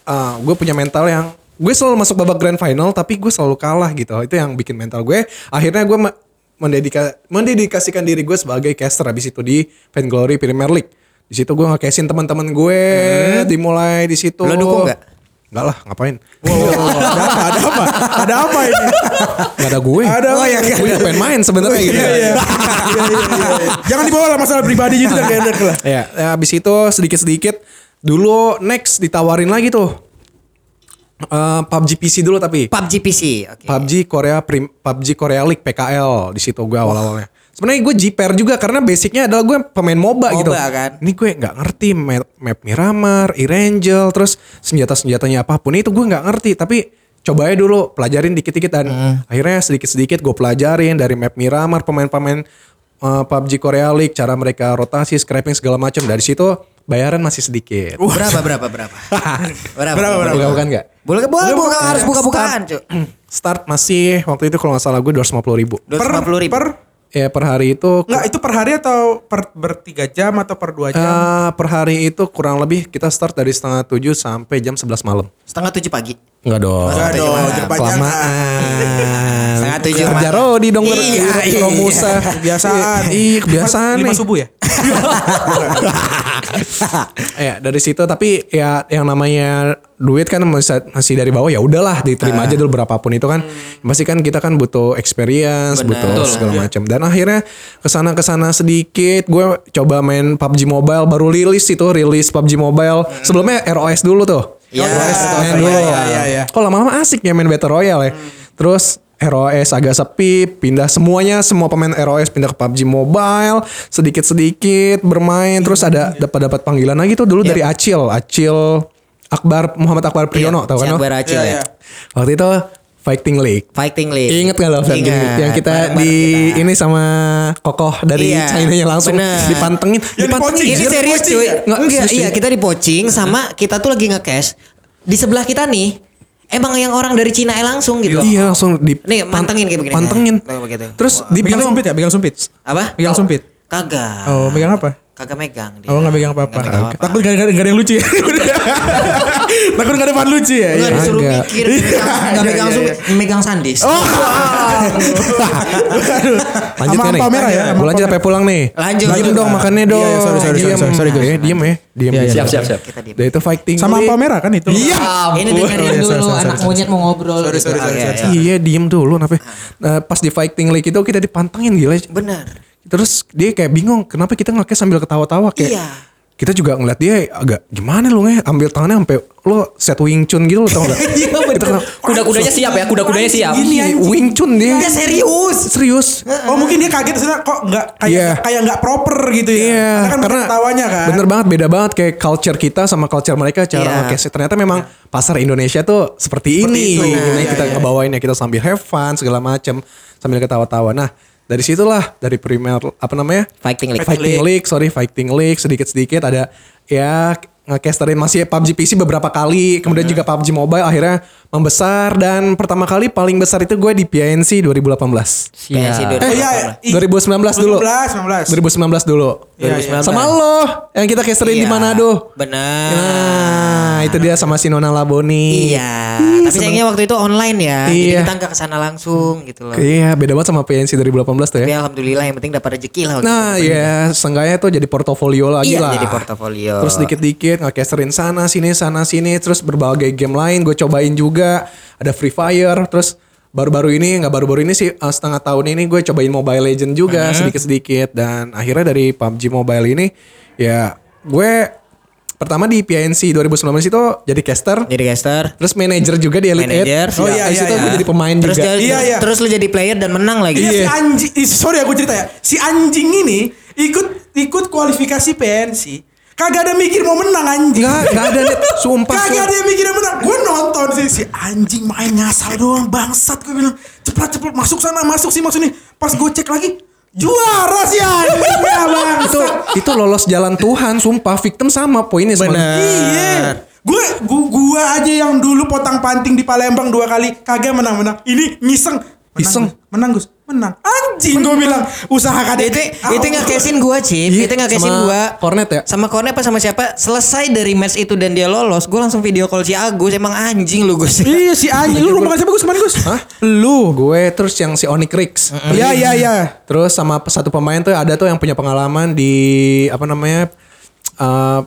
[SPEAKER 3] eh, gue punya mental yang gue selalu masuk babak grand final, tapi gue selalu kalah gitu. Itu yang bikin mental gue. Akhirnya gue me- mendedika- mendedikasikan diri gue sebagai caster habis itu di Vainglory Premier League. Di situ gue nge-cashin teman-teman gue, dimulai di situ.
[SPEAKER 2] Lo dukung nggak?
[SPEAKER 3] Enggak lah, ngapain?
[SPEAKER 1] Wow, wow, wow. ada apa? Ada apa? Ada apa ini?
[SPEAKER 3] Gak ada gue.
[SPEAKER 1] Ada
[SPEAKER 3] oh,
[SPEAKER 1] apa?
[SPEAKER 3] ya, gue juga pengen main sebenarnya gitu.
[SPEAKER 1] Iya, iya. Iya, iya, iya, iya. Jangan dibawa lah masalah pribadi gitu kan kayak enak lah.
[SPEAKER 3] Ya, ya, habis itu sedikit-sedikit dulu next ditawarin lagi tuh. Eh, PUBG PC dulu tapi.
[SPEAKER 2] PUBG PC. Oke.
[SPEAKER 3] PUBG Korea Prim, PUBG Korea League PKL di situ gue awal-awalnya. Sebenarnya gue jiper juga karena basicnya adalah gue pemain MOBA, gitu.
[SPEAKER 2] MOBA kan?
[SPEAKER 3] Ini gue nggak ngerti map, map Miramar, Erangel, terus senjata-senjatanya apa pun itu gue nggak ngerti. Tapi coba aja dulu pelajarin dikit-dikit dan akhirnya sedikit-sedikit gue pelajarin dari map Miramar, pemain-pemain eh, PUBG Korea League, cara mereka rotasi, scraping segala macam. Dari situ bayaran masih sedikit.
[SPEAKER 2] Berapa berapa berapa? berapa?
[SPEAKER 1] Berapa, berapa?
[SPEAKER 3] Bukan nggak?
[SPEAKER 2] Boleh boleh buka harus buka-bukaan, Cuk.
[SPEAKER 3] Start masih waktu itu kalau nggak salah gue 250 ribu.
[SPEAKER 2] 250 ribu.
[SPEAKER 1] Per,
[SPEAKER 3] Ya per hari itu
[SPEAKER 1] enggak itu per hari atau per bertiga jam atau per dua jam?
[SPEAKER 3] Eh, per hari itu kurang lebih kita start dari setengah tujuh sampai jam 11 malam.
[SPEAKER 2] Setengah tujuh pagi.
[SPEAKER 3] Enggak dong.
[SPEAKER 1] Enggak dong.
[SPEAKER 3] Kelamaan.
[SPEAKER 2] Setengah tujuh
[SPEAKER 3] Kerja
[SPEAKER 2] malam.
[SPEAKER 3] Rodi dong
[SPEAKER 2] Iya, iya.
[SPEAKER 3] Romusa.
[SPEAKER 1] Kebiasaan.
[SPEAKER 3] Iya, kebiasaan
[SPEAKER 1] Lima
[SPEAKER 3] nih.
[SPEAKER 1] subuh ya?
[SPEAKER 3] ya dari situ tapi ya yang namanya duit kan masih, dari bawah ya udahlah diterima aja dulu berapapun itu kan. Pasti kan kita kan butuh experience butuh segala macam. Dan akhirnya ke sana ke sana sedikit gue coba main PUBG Mobile baru rilis itu rilis PUBG Mobile. Sebelumnya ROS dulu tuh.
[SPEAKER 2] Iya,
[SPEAKER 3] ROS main
[SPEAKER 1] iya,
[SPEAKER 3] dulu.
[SPEAKER 1] Iya, iya, iya.
[SPEAKER 3] kok lama-lama asik ya main Battle Royale ya. Terus ROS agak sepi, pindah semuanya, semua pemain ROS pindah ke PUBG Mobile, sedikit-sedikit bermain, terus ada dapat dapat panggilan lagi tuh dulu dari Acil, Acil Akbar Muhammad Akbar Priyono, tahu kan
[SPEAKER 2] Si? Akbar Acil
[SPEAKER 1] Iya,
[SPEAKER 2] ya.
[SPEAKER 1] iya.
[SPEAKER 3] Waktu itu Fighting League.
[SPEAKER 2] Fighting League.
[SPEAKER 3] Ingat gak lo Fighting. League? Yang kita di
[SPEAKER 2] kita.
[SPEAKER 3] ini sama Kokoh dari
[SPEAKER 2] Iya,
[SPEAKER 3] China langsung
[SPEAKER 2] bener.
[SPEAKER 3] dipantengin,
[SPEAKER 1] Yang
[SPEAKER 3] dipantengin.
[SPEAKER 2] Ini serius cuy.
[SPEAKER 1] ya?
[SPEAKER 3] Nggak,
[SPEAKER 2] Enggak,
[SPEAKER 3] serius,
[SPEAKER 2] iya
[SPEAKER 3] cuy.
[SPEAKER 2] kita dipocing sama kita tuh lagi nge-cash. Di sebelah kita nih emang yang orang dari Cina langsung gitu.
[SPEAKER 3] Iya langsung di
[SPEAKER 2] Nih, mantengin kayak begini.
[SPEAKER 3] Pantengin. Terus
[SPEAKER 1] Pegang
[SPEAKER 3] dibilang
[SPEAKER 1] sumpit ya, pegang sumpit.
[SPEAKER 2] Apa?
[SPEAKER 1] Pegang sumpit.
[SPEAKER 2] Kagak.
[SPEAKER 1] Oh, megang apa?
[SPEAKER 2] Kagak megang dia.
[SPEAKER 1] Oh, nggak megang apa-apa.
[SPEAKER 2] Nggak megang apa-apa.
[SPEAKER 1] Takut gak, gak, gak ada yang lucu ya? Takut gak ada bahan lucu ya?
[SPEAKER 2] Enggak
[SPEAKER 1] Iya.
[SPEAKER 2] disuruh
[SPEAKER 3] Agak.
[SPEAKER 2] mikir, enggak megang
[SPEAKER 1] Iya,
[SPEAKER 2] sumpit,
[SPEAKER 1] iya.
[SPEAKER 2] megang sandis.
[SPEAKER 1] Oh,
[SPEAKER 3] Lanjut kan nih?
[SPEAKER 1] Merah ya,
[SPEAKER 3] lanjut
[SPEAKER 1] Ampa
[SPEAKER 3] sampai pulang nih.
[SPEAKER 2] Lanjut.
[SPEAKER 3] Diem
[SPEAKER 2] Lanjut.
[SPEAKER 3] dong makannya
[SPEAKER 1] Iya,
[SPEAKER 3] dong.
[SPEAKER 1] iya, sorry, sorry,
[SPEAKER 3] Diem.
[SPEAKER 1] sorry, sorry, sorry,
[SPEAKER 3] Eh, Diem ya. Diem.
[SPEAKER 1] Iya, iya.
[SPEAKER 4] Siap siap siap.
[SPEAKER 2] Kita diem.
[SPEAKER 3] Udah itu fighting.
[SPEAKER 1] Sama. Ampa merah kan itu?
[SPEAKER 3] Iya.
[SPEAKER 2] Ini dengerin
[SPEAKER 1] Sorry,
[SPEAKER 2] dulu
[SPEAKER 1] sorry, sorry,
[SPEAKER 2] anak
[SPEAKER 1] sorry.
[SPEAKER 2] monyet mau ngobrol.
[SPEAKER 1] Sorry, sorry, sorry,
[SPEAKER 2] Oke,
[SPEAKER 1] sorry,
[SPEAKER 2] ya.
[SPEAKER 3] Iya diem dulu kenapa? Nah, pas di fighting league itu kita dipantengin gila.
[SPEAKER 2] Benar.
[SPEAKER 3] Terus dia kayak bingung kenapa kita ngelaknya sambil ketawa-tawa kayak
[SPEAKER 2] Iya.
[SPEAKER 3] kita juga ngeliat dia agak gimana lu nge ambil tangannya sampai lo set Wing Chun gitu lo tau gak?
[SPEAKER 2] Iya bener.
[SPEAKER 4] Kuda-kudanya siap ya, kuda-kudanya siap.
[SPEAKER 1] Ini
[SPEAKER 3] Iya,
[SPEAKER 1] anjing.
[SPEAKER 3] Wing Chun dia.
[SPEAKER 2] Dia serius.
[SPEAKER 3] Serius.
[SPEAKER 1] Oh mungkin dia kaget sebenarnya kok nggak kayak
[SPEAKER 3] Iya.
[SPEAKER 1] kayak nggak proper gitu ya.
[SPEAKER 3] Iya,
[SPEAKER 1] karena kan karena ketawanya kan.
[SPEAKER 3] bener banget beda banget kayak culture kita sama culture mereka cara
[SPEAKER 2] Iya.
[SPEAKER 3] nge-case. Ternyata memang pasar Indonesia tuh seperti, ini.
[SPEAKER 1] itu.
[SPEAKER 3] Nah,
[SPEAKER 1] Iya,
[SPEAKER 3] kita
[SPEAKER 1] iya.
[SPEAKER 3] ngebawainnya kita sambil have fun segala macem sambil ketawa-tawa. Nah dari situlah dari primer apa namanya
[SPEAKER 2] Fighting League.
[SPEAKER 3] Fighting League, sorry Fighting League sedikit-sedikit ada ya ngecasterin masih PUBG PC beberapa kali, kemudian juga PUBG Mobile akhirnya membesar dan pertama kali paling besar itu gue di PNC 2018.
[SPEAKER 2] PNC
[SPEAKER 4] Siap.
[SPEAKER 1] Oh iya, ih,
[SPEAKER 3] 2019 dulu.
[SPEAKER 1] 2019.
[SPEAKER 3] 2019 dulu.
[SPEAKER 1] Iya, iya.
[SPEAKER 3] Sama lo yang kita casterin di
[SPEAKER 2] Iya,
[SPEAKER 3] Manado.
[SPEAKER 2] Benar.
[SPEAKER 3] Nah, itu dia sama si Nona Laboni.
[SPEAKER 2] Iya. Tapi sayangnya waktu itu online ya. Jadi
[SPEAKER 3] Iya.
[SPEAKER 2] kita nggak ke sana langsung gitu loh.
[SPEAKER 3] Iya, beda banget sama PNC 2018 tuh
[SPEAKER 2] Tapi
[SPEAKER 3] ya.
[SPEAKER 2] alhamdulillah yang penting dapat rezeki lah.
[SPEAKER 3] Nah,
[SPEAKER 2] itu.
[SPEAKER 3] ya, seenggaknya tuh jadi portofolio lagi
[SPEAKER 2] Iya,
[SPEAKER 3] lah.
[SPEAKER 2] jadi portofolio.
[SPEAKER 3] Terus dikit-dikit ngecasterin sana sini sana sini terus berbagai game lain gue cobain juga. Ada Free Fire, terus baru-baru ini nggak baru-baru ini sih eh, setengah tahun ini gue cobain Mobile Legend juga sedikit-sedikit dan akhirnya dari PUBG Mobile ini ya gue pertama di PNC 2019 itu jadi caster
[SPEAKER 2] Jadi caster.
[SPEAKER 3] Terus manager juga di Elite
[SPEAKER 2] Manager,
[SPEAKER 3] Eight.
[SPEAKER 1] Oh iya, iya,
[SPEAKER 3] itu
[SPEAKER 1] iya.
[SPEAKER 3] gue jadi pemain
[SPEAKER 2] Terus
[SPEAKER 3] juga.
[SPEAKER 2] jadi,
[SPEAKER 1] Iya, iya.
[SPEAKER 2] terus lu jadi player dan menang lagi.
[SPEAKER 1] Iya si anjing, ih, sorry aku cerita ya. Si anjing ini ikut ikut kualifikasi PNC. Kagak ada mikir mau menang anjing.
[SPEAKER 3] Enggak, enggak ada net. Sumpah.
[SPEAKER 1] Kagak
[SPEAKER 3] sumpah.
[SPEAKER 1] ada yang mikir menang. Gue nonton sih si anjing main ngasal doang bangsat gue bilang cepet cepet masuk sana masuk sih maksud nih. Pas gue cek lagi juara si anjing ya
[SPEAKER 3] itu
[SPEAKER 1] bangsat.
[SPEAKER 3] itu lolos jalan Tuhan, sumpah. Victim sama poinnya sama.
[SPEAKER 1] Iya. Gue gua, gua aja yang dulu potang panting di Palembang dua kali kagak menang menang. Ini ngiseng. Menang,
[SPEAKER 3] Iseng.
[SPEAKER 1] Gus. Menang Gus. Menang. Anjing gue bilang usaha KDT.
[SPEAKER 2] Itu itu ngekesin gua, Cip. Itu ngekesin gua.
[SPEAKER 3] Cornet ya?
[SPEAKER 2] Sama Cornet apa sama siapa? Selesai dari match itu dan dia lolos, gua langsung video call si Agus. Emang anjing lu, Gus.
[SPEAKER 1] Iya si anjing lu rombongan siapa Gus kemarin Gus?
[SPEAKER 3] Hah? Lu, gue terus yang si Onyx Rix.
[SPEAKER 1] Iya iya iya.
[SPEAKER 3] Terus sama satu pemain tuh ada tuh yang punya pengalaman di apa namanya? eh,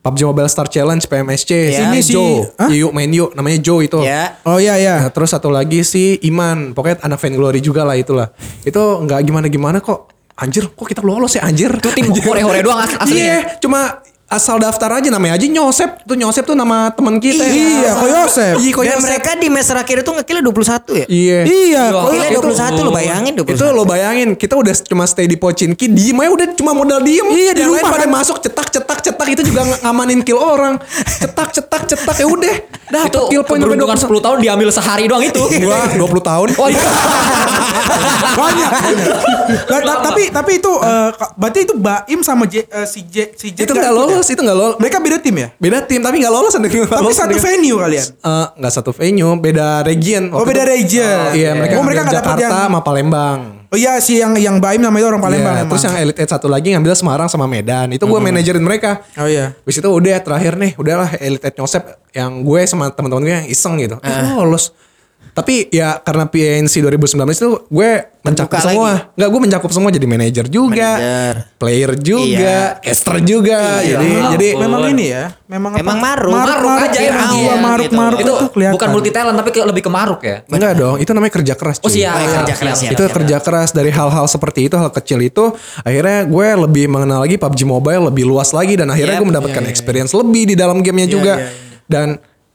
[SPEAKER 3] PUBG Mobile Star Challenge PMSC.
[SPEAKER 2] Ya.
[SPEAKER 3] Ini
[SPEAKER 1] si-
[SPEAKER 3] Joe.
[SPEAKER 1] Hah?
[SPEAKER 3] Yuk main yuk namanya Joe itu.
[SPEAKER 2] Ya.
[SPEAKER 1] Oh iya iya.
[SPEAKER 3] Nah, terus satu lagi si Iman, pokoknya anak fan glory juga lah itulah. Itu nggak gimana-gimana kok. Anjir, kok kita lolos ya anjir?
[SPEAKER 4] Itu tim hore-hore doang as- aslinya.
[SPEAKER 3] Iya, cuma asal daftar aja namanya aja Nyosep. Tuh Nyosep tuh nama teman kita.
[SPEAKER 1] Iya, Ko Yosep.
[SPEAKER 3] Iya, Ko
[SPEAKER 2] Dan
[SPEAKER 3] Yosep.
[SPEAKER 2] mereka di match terakhir itu ngekillnya 21 ya?
[SPEAKER 3] Iya.
[SPEAKER 1] Iya. Oh,
[SPEAKER 2] Gila
[SPEAKER 1] itu-
[SPEAKER 2] 21 lu bayangin 21.
[SPEAKER 3] Itu lo bayangin, kita udah cuma stay di Pochinki, diem aja udah cuma modal diem.
[SPEAKER 1] Iya, di rumah
[SPEAKER 3] pada
[SPEAKER 1] kan.
[SPEAKER 3] masuk cetak cetak cetak itu juga ng- ngamanin kill orang. Cetak cetak cetak ya udah. Dapat
[SPEAKER 4] itu
[SPEAKER 3] kill point 20.
[SPEAKER 4] 10 tahun diambil sehari doang itu.
[SPEAKER 3] Gua 20 tahun.
[SPEAKER 4] Oh iya.
[SPEAKER 1] banyak. Nah, ta- tapi tapi itu eh, ka- berarti itu Baim sama J, eh, si J si J
[SPEAKER 3] itu
[SPEAKER 1] nggak
[SPEAKER 3] lolos,
[SPEAKER 1] ya?
[SPEAKER 3] itu nggak lolos.
[SPEAKER 1] Mereka beda tim ya?
[SPEAKER 3] Beda tim tapi nggak lolos
[SPEAKER 1] Tapi
[SPEAKER 3] lolos
[SPEAKER 1] satu
[SPEAKER 3] mereka.
[SPEAKER 1] venue kalian.
[SPEAKER 3] Eh, nggak satu venue, beda region.
[SPEAKER 1] Oh,
[SPEAKER 3] Waktu
[SPEAKER 1] beda
[SPEAKER 3] itu-
[SPEAKER 1] region.
[SPEAKER 3] Iya, mereka
[SPEAKER 1] Oh, mereka
[SPEAKER 3] Jakarta
[SPEAKER 1] yang-
[SPEAKER 3] sama Palembang.
[SPEAKER 1] Oh iya si yang yang Baim namanya orang Palembang
[SPEAKER 3] Iya,
[SPEAKER 1] emang.
[SPEAKER 3] terus yang Elite Eight satu lagi ngambil Semarang sama Medan. Itu gue manajerin mereka.
[SPEAKER 1] Oh iya.
[SPEAKER 3] Habis itu udah terakhir nih, udahlah Elite Eight Nyosep yang gue sama teman-teman gue yang iseng gitu. Oh, lolos. Tapi ya karena PNC 2019 itu gue mencakup
[SPEAKER 2] Terbuka
[SPEAKER 3] semua.
[SPEAKER 2] lagi.
[SPEAKER 3] Enggak, gue mencakup semua jadi manajer juga,
[SPEAKER 2] Manajer.
[SPEAKER 3] player juga, caster juga.
[SPEAKER 1] Iya.
[SPEAKER 3] Jadi
[SPEAKER 1] Memang-
[SPEAKER 3] jadi
[SPEAKER 1] memang ini ya. Memang
[SPEAKER 2] Emang maruk.
[SPEAKER 4] Maruk aja
[SPEAKER 2] Iya,
[SPEAKER 4] emang.
[SPEAKER 2] iya,
[SPEAKER 1] Iya, maruk
[SPEAKER 2] gitu.
[SPEAKER 1] maruk
[SPEAKER 4] itu
[SPEAKER 1] itu kelihatan.
[SPEAKER 4] bukan multi talent tapi ke- lebih ke maruk ya.
[SPEAKER 3] enggak dong, itu namanya kerja keras.
[SPEAKER 4] Oh
[SPEAKER 3] cuy.
[SPEAKER 4] siap.
[SPEAKER 2] Oh, iya, kerja keras ya.
[SPEAKER 3] itu kerja keras dari hal-hal seperti itu hal kecil itu akhirnya gue lebih mengenal lagi PUBG Mobile lebih luas lagi dan akhirnya
[SPEAKER 2] Yep.
[SPEAKER 3] gue mendapatkan experience lebih di dalam gamenya juga
[SPEAKER 1] iya,
[SPEAKER 3] dan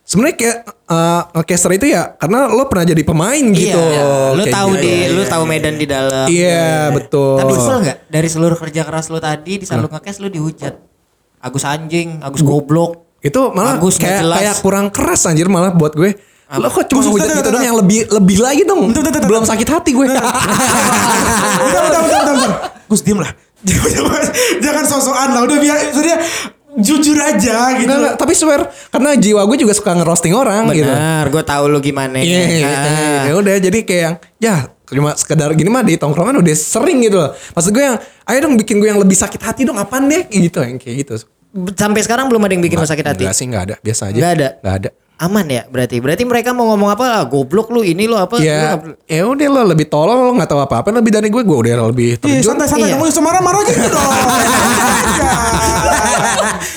[SPEAKER 3] sebenarnya kayak uh, ngecaster itu ya karena lo pernah jadi pemain gitu.
[SPEAKER 2] Iya,
[SPEAKER 3] Kayak
[SPEAKER 2] tahu
[SPEAKER 3] gitu.
[SPEAKER 2] di lu tahu medan di dalam.
[SPEAKER 3] iya betul.
[SPEAKER 2] Tapi kesel nggak? Dari seluruh kerja keras lu tadi di saat lu ngekes lu dihujat. Agus anjing, Agus goblok.
[SPEAKER 3] itu malah
[SPEAKER 2] nggak
[SPEAKER 3] kayak kayak kurang keras anjir malah buat gue. Lo kok cuma hujat gitu dong yang lebih lebih lagi dong. Belum sakit hati gue.
[SPEAKER 1] Gus diem lah. Jangan sosokan lah. Udah biar, sudah jujur aja gitu.
[SPEAKER 3] Enggak, enggak, tapi swear karena jiwa gue juga suka ngerosting orang gitu
[SPEAKER 2] Benar, gue tahu lu gimana.
[SPEAKER 3] Iya,
[SPEAKER 2] Ah.
[SPEAKER 3] ya udah jadi kayak yang ya cuma sekedar gini mah di tongkrongan udah sering gitu loh. Maksud gue yang ayo dong bikin gue yang lebih sakit hati dong apaan deh gitu yang kayak gitu.
[SPEAKER 2] Sampai sekarang belum ada yang bikin lu sakit hati.
[SPEAKER 3] Enggak sih enggak ada, biasa aja.
[SPEAKER 2] Nggak ada?
[SPEAKER 3] Enggak ada.
[SPEAKER 2] Aman ya berarti. Berarti mereka mau ngomong apa? Ah, goblok lu ini lu apa?
[SPEAKER 3] Ya, ya udah lo lebih tolol lo nggak tahu apa-apa lebih dari gue gue udah lebih
[SPEAKER 1] Iya,
[SPEAKER 3] terjun.
[SPEAKER 1] santai-santai.
[SPEAKER 2] Iya.
[SPEAKER 1] Kamu usah marah-marah gitu dong.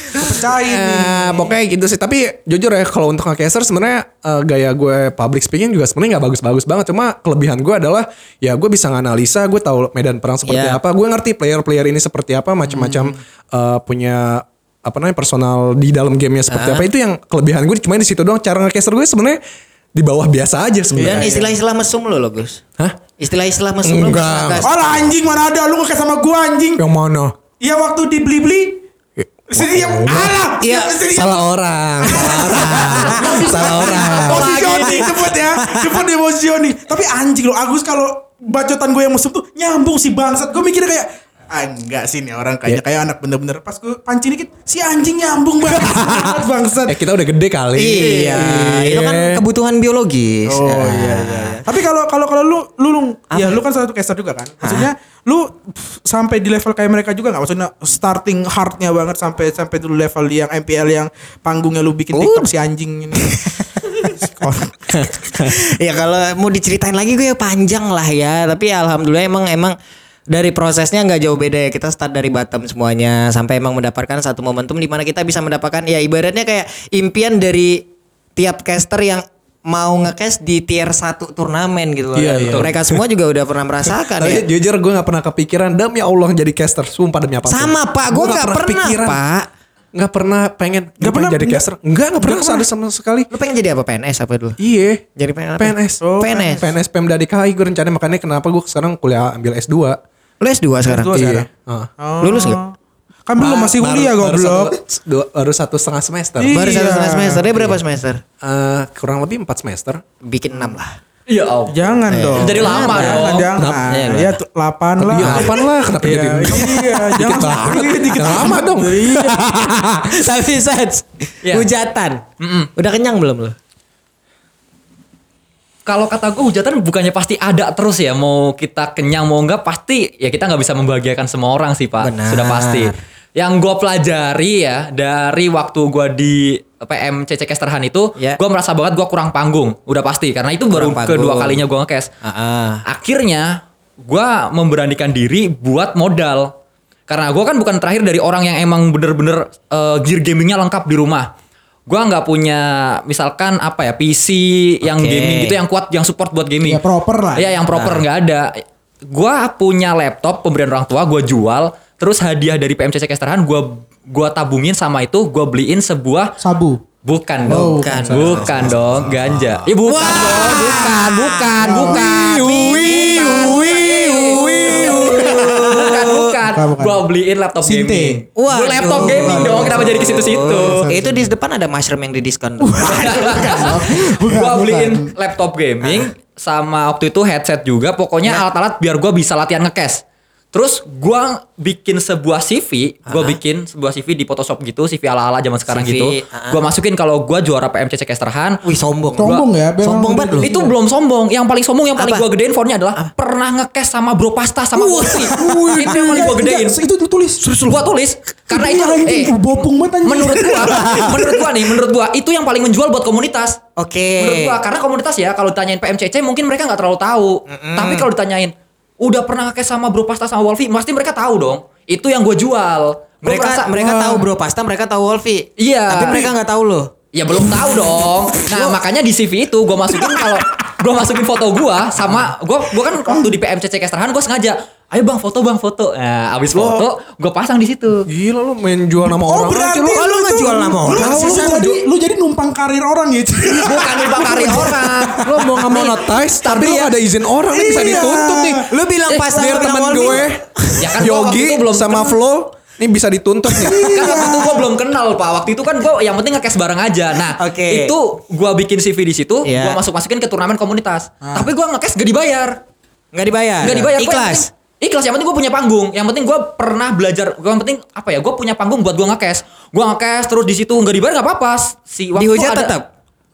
[SPEAKER 1] Kepercayain nih.
[SPEAKER 3] Eh, pokoknya gitu sih. Tapi jujur ya kalau untuk ngecaster sebenarnya eh, gaya gue public speaking juga sebenarnya nggak bagus-bagus banget. Cuma kelebihan gue adalah ya gue bisa nganalisa, gue tahu medan perang seperti
[SPEAKER 2] Iya.
[SPEAKER 3] apa, gue ngerti player-player ini seperti apa, macam-macam eh, punya apa namanya personal di dalam gamenya seperti apa itu yang kelebihan gue cuma di situ doang cara ngecaster gue sebenarnya di bawah biasa aja
[SPEAKER 2] Dan
[SPEAKER 3] sebenarnya.
[SPEAKER 2] istilah-istilah mesum lo loh Gus.
[SPEAKER 3] Hah?
[SPEAKER 2] Istilah-istilah mesum lo
[SPEAKER 3] Enggak.
[SPEAKER 1] Oh anjing mana ada lu kayak sama gua anjing.
[SPEAKER 3] Yang mana?
[SPEAKER 1] Iya waktu di beli. Sini yang alah.
[SPEAKER 2] Iya,
[SPEAKER 3] Salah orang, salah orang, salah orang.
[SPEAKER 1] Posisioni sebut ya. Sebut di posisioni. Tapi anjing lo Agus kalau bacotan gue yang mesum tuh nyambung si bangsat. Gue mikirnya kayak ah, enggak sih nih orang kayaknya kayak anak bener-bener pas gue pancing dikit si anjing nyambung banget bangsat.
[SPEAKER 3] Eh kita udah gede kali.
[SPEAKER 2] Iya, itu kan kebutuhan biologis.
[SPEAKER 1] Oh
[SPEAKER 2] Nah.
[SPEAKER 1] iya iya. Tapi kalau kalau kalau lu lu, lu ya lu kan salah satu caster juga kan. Maksudnya lu pff, sampai di level kayak mereka juga nggak? Maksudnya starting hardnya banget sampai sampai dulu level yang MPL yang panggungnya lu bikin TikTok si anjing ini.
[SPEAKER 2] ya kalau mau diceritain lagi gue ya panjang lah ya. Tapi alhamdulillah emang emang dari prosesnya nggak jauh beda ya. Kita start dari bottom semuanya sampai emang mendapatkan satu momentum di mana kita bisa mendapatkan ya ibaratnya kayak impian dari tiap caster yang mau ngecast di tier 1 turnamen gitu loh.
[SPEAKER 3] Iya, iya.
[SPEAKER 2] Mereka semua juga udah pernah merasakan ya.
[SPEAKER 3] Jujur gue gak pernah kepikiran demi Allah jadi caster. Sumpah demi apa
[SPEAKER 2] Sama, Pak. Gua nggak pernah, Pak.
[SPEAKER 3] Gak pernah pengen
[SPEAKER 1] Nggak
[SPEAKER 3] Gak pernah
[SPEAKER 1] pernah,
[SPEAKER 3] jadi
[SPEAKER 1] nggak-
[SPEAKER 3] caster. Enggak, gak pernah
[SPEAKER 1] nggak
[SPEAKER 3] ada sama sekali.
[SPEAKER 2] Lu pengen jadi apa PNS apa dulu?
[SPEAKER 3] Iya.
[SPEAKER 2] Jadi PNS apa?
[SPEAKER 3] PNS.
[SPEAKER 1] Oh,
[SPEAKER 2] PNS.
[SPEAKER 3] PNS Pemda DKI gue rencananya makanya kenapa gue sekarang kuliah ambil S2.
[SPEAKER 2] Lu S2 sekarang?
[SPEAKER 1] S2 sekarang.
[SPEAKER 3] Iya.
[SPEAKER 1] Oh.
[SPEAKER 2] Lulus nggak?
[SPEAKER 1] Kan belum masih
[SPEAKER 3] Baru-
[SPEAKER 1] kuliah
[SPEAKER 3] baru
[SPEAKER 1] goblok.
[SPEAKER 3] satu- dua- Baru satu setengah semester.
[SPEAKER 1] Iya.
[SPEAKER 2] Baru satu setengah semester. Dia berapa semester?
[SPEAKER 3] Eh, kurang lebih empat semester.
[SPEAKER 2] Bikin 6 lah.
[SPEAKER 4] Iya, oh.
[SPEAKER 1] Jangan dong.
[SPEAKER 4] Jadi lama
[SPEAKER 1] Jangan,
[SPEAKER 4] dong.
[SPEAKER 1] jangan.
[SPEAKER 2] Iya,
[SPEAKER 1] Ya tuh, 8 lah.
[SPEAKER 3] Iya, apaan lah kenapa
[SPEAKER 1] Iya,
[SPEAKER 3] jadi
[SPEAKER 1] iya, jangan
[SPEAKER 3] banget.
[SPEAKER 1] Iya, dikit
[SPEAKER 3] Lama dong.
[SPEAKER 1] Iya.
[SPEAKER 2] Tapi
[SPEAKER 4] Iya.
[SPEAKER 2] hujatan. Udah kenyang belum lu?
[SPEAKER 4] Kalau kata gue hujatan bukannya pasti ada terus ya mau kita kenyang mau enggak pasti ya kita nggak bisa membahagiakan semua orang sih pak
[SPEAKER 2] Benar.
[SPEAKER 4] sudah pasti yang gue pelajari ya dari waktu gue di PM CC Casterhan itu
[SPEAKER 2] Ya.
[SPEAKER 4] gue merasa banget gue kurang panggung udah pasti. Karena itu baru
[SPEAKER 2] Kurang panggung.
[SPEAKER 4] kedua kalinya gue ngekes
[SPEAKER 2] Ah,
[SPEAKER 4] akhirnya gue memberanikan diri buat modal. Karena gue kan bukan terakhir dari orang yang emang bener-bener eh, gear gamingnya lengkap di rumah. Gue nggak punya misalkan apa ya PC yang
[SPEAKER 2] Oke.
[SPEAKER 4] gaming gitu yang kuat yang support buat gaming.
[SPEAKER 1] Ya, proper lah.
[SPEAKER 4] Iya yang proper nggak ada. Gue punya laptop pemberian orang tua gue jual terus hadiah dari PMCC Casterhan gue gua tabungin sama itu gue beliin sebuah
[SPEAKER 1] Sabu.
[SPEAKER 4] Bukan
[SPEAKER 1] Oh,
[SPEAKER 4] dong,
[SPEAKER 2] bukan.
[SPEAKER 4] bukan, bukan dong, ganja. Ya bukan dong, bukan, bukan, bukan. Bukan, bukan.
[SPEAKER 1] Bukan, bukan.
[SPEAKER 4] Gua beliin laptop
[SPEAKER 1] Sinte.
[SPEAKER 4] gaming.
[SPEAKER 2] Waduh.
[SPEAKER 4] Gua laptop gaming dong, kenapa jadi ke situ-situ?
[SPEAKER 2] itu di depan ada mushroom yang di diskon.
[SPEAKER 4] Gua beliin laptop gaming sama waktu itu headset juga, pokoknya alat-alat biar gua bisa latihan ngekes. Terus gua bikin sebuah CV, gua bikin sebuah CV di Photoshop gitu, CV ala-ala zaman sekarang
[SPEAKER 2] CV,
[SPEAKER 4] gitu. Gua masukin kalau gua juara PMCC Casterhan,
[SPEAKER 2] Wih sombong.
[SPEAKER 1] Sombong ya,
[SPEAKER 2] Sombong banget lu.
[SPEAKER 1] tuh.
[SPEAKER 4] Itu belum sombong. Yang paling sombong yang paling
[SPEAKER 2] Apa?
[SPEAKER 4] gua gedein fontnya adalah pernah ngekes sama Bro Pasta sama Wolfie. itu yang paling gua gedein.
[SPEAKER 1] Itu ditulis.
[SPEAKER 4] Gua tulis karena itu eh
[SPEAKER 1] bopong banget anjing.
[SPEAKER 4] menurut gua menurut gua nih, menurut gua itu yang paling menjual buat komunitas.
[SPEAKER 2] Oke.
[SPEAKER 4] Menurut gua karena komunitas ya kalau ditanyain PMCC mungkin mereka nggak terlalu tahu. Tapi kalau ditanyain udah pernah ngekes sama Bro Pasta sama Wolfie, pasti mereka tahu dong. Itu yang gua jual. Gua
[SPEAKER 2] Mereka
[SPEAKER 4] merasa-
[SPEAKER 2] mereka tahu Bro Pasta, mereka tahu Wolfie.
[SPEAKER 4] Iya.
[SPEAKER 2] Tapi mereka nggak tahu loh.
[SPEAKER 4] Ya belum tahu dong. Nah, makanya di CV itu gue masukin kalau gue masukin foto gua sama gua gua kan waktu di PMCC Casterhan gue sengaja, ayo bang foto bang foto. Nah, abis foto gue pasang di situ.
[SPEAKER 3] Gila lu main jual nama
[SPEAKER 1] Oh
[SPEAKER 3] orang
[SPEAKER 1] berarti
[SPEAKER 3] aja lu.
[SPEAKER 2] Lu nggak jual nama
[SPEAKER 1] lu-
[SPEAKER 2] orang
[SPEAKER 1] lu,
[SPEAKER 2] San.
[SPEAKER 1] jadi lu jadi numpang karir orang ya.
[SPEAKER 4] Bukan numpang karya orang.
[SPEAKER 3] Lu mau nggak monetize tapi lu nggak ada izin orang nih bisa
[SPEAKER 1] Iya.
[SPEAKER 3] dituntut nih.
[SPEAKER 2] Lu bilang
[SPEAKER 4] Eh,
[SPEAKER 2] pasang
[SPEAKER 3] Biar
[SPEAKER 2] lu Wolfie.
[SPEAKER 3] gue
[SPEAKER 4] Ya kan
[SPEAKER 3] Yogi
[SPEAKER 4] belum
[SPEAKER 3] sama
[SPEAKER 4] kenal.
[SPEAKER 3] Flo ini bisa dituntut nih.
[SPEAKER 4] kan waktu itu gue belum kenal pak. Waktu itu kan gue yang penting ngekes bareng aja. Nah
[SPEAKER 2] Oke.
[SPEAKER 4] itu gue bikin CV di situ,
[SPEAKER 2] Iya.
[SPEAKER 4] gue masuk masukin ke turnamen komunitas. Tapi gue ngekes gak dibayar.
[SPEAKER 2] Nggak dibayar.
[SPEAKER 4] Nggak dibayar.
[SPEAKER 2] Ikhlas.
[SPEAKER 4] Ikhlas. Yang penting gue punya panggung. Yang penting gue pernah belajar. Gue yang penting apa ya? Gue punya panggung buat gue ngekes. Gue ngekes terus di situ nggak dibayar nggak apa-apa. Si waktu
[SPEAKER 2] Dihujat
[SPEAKER 4] ada-
[SPEAKER 2] tetap?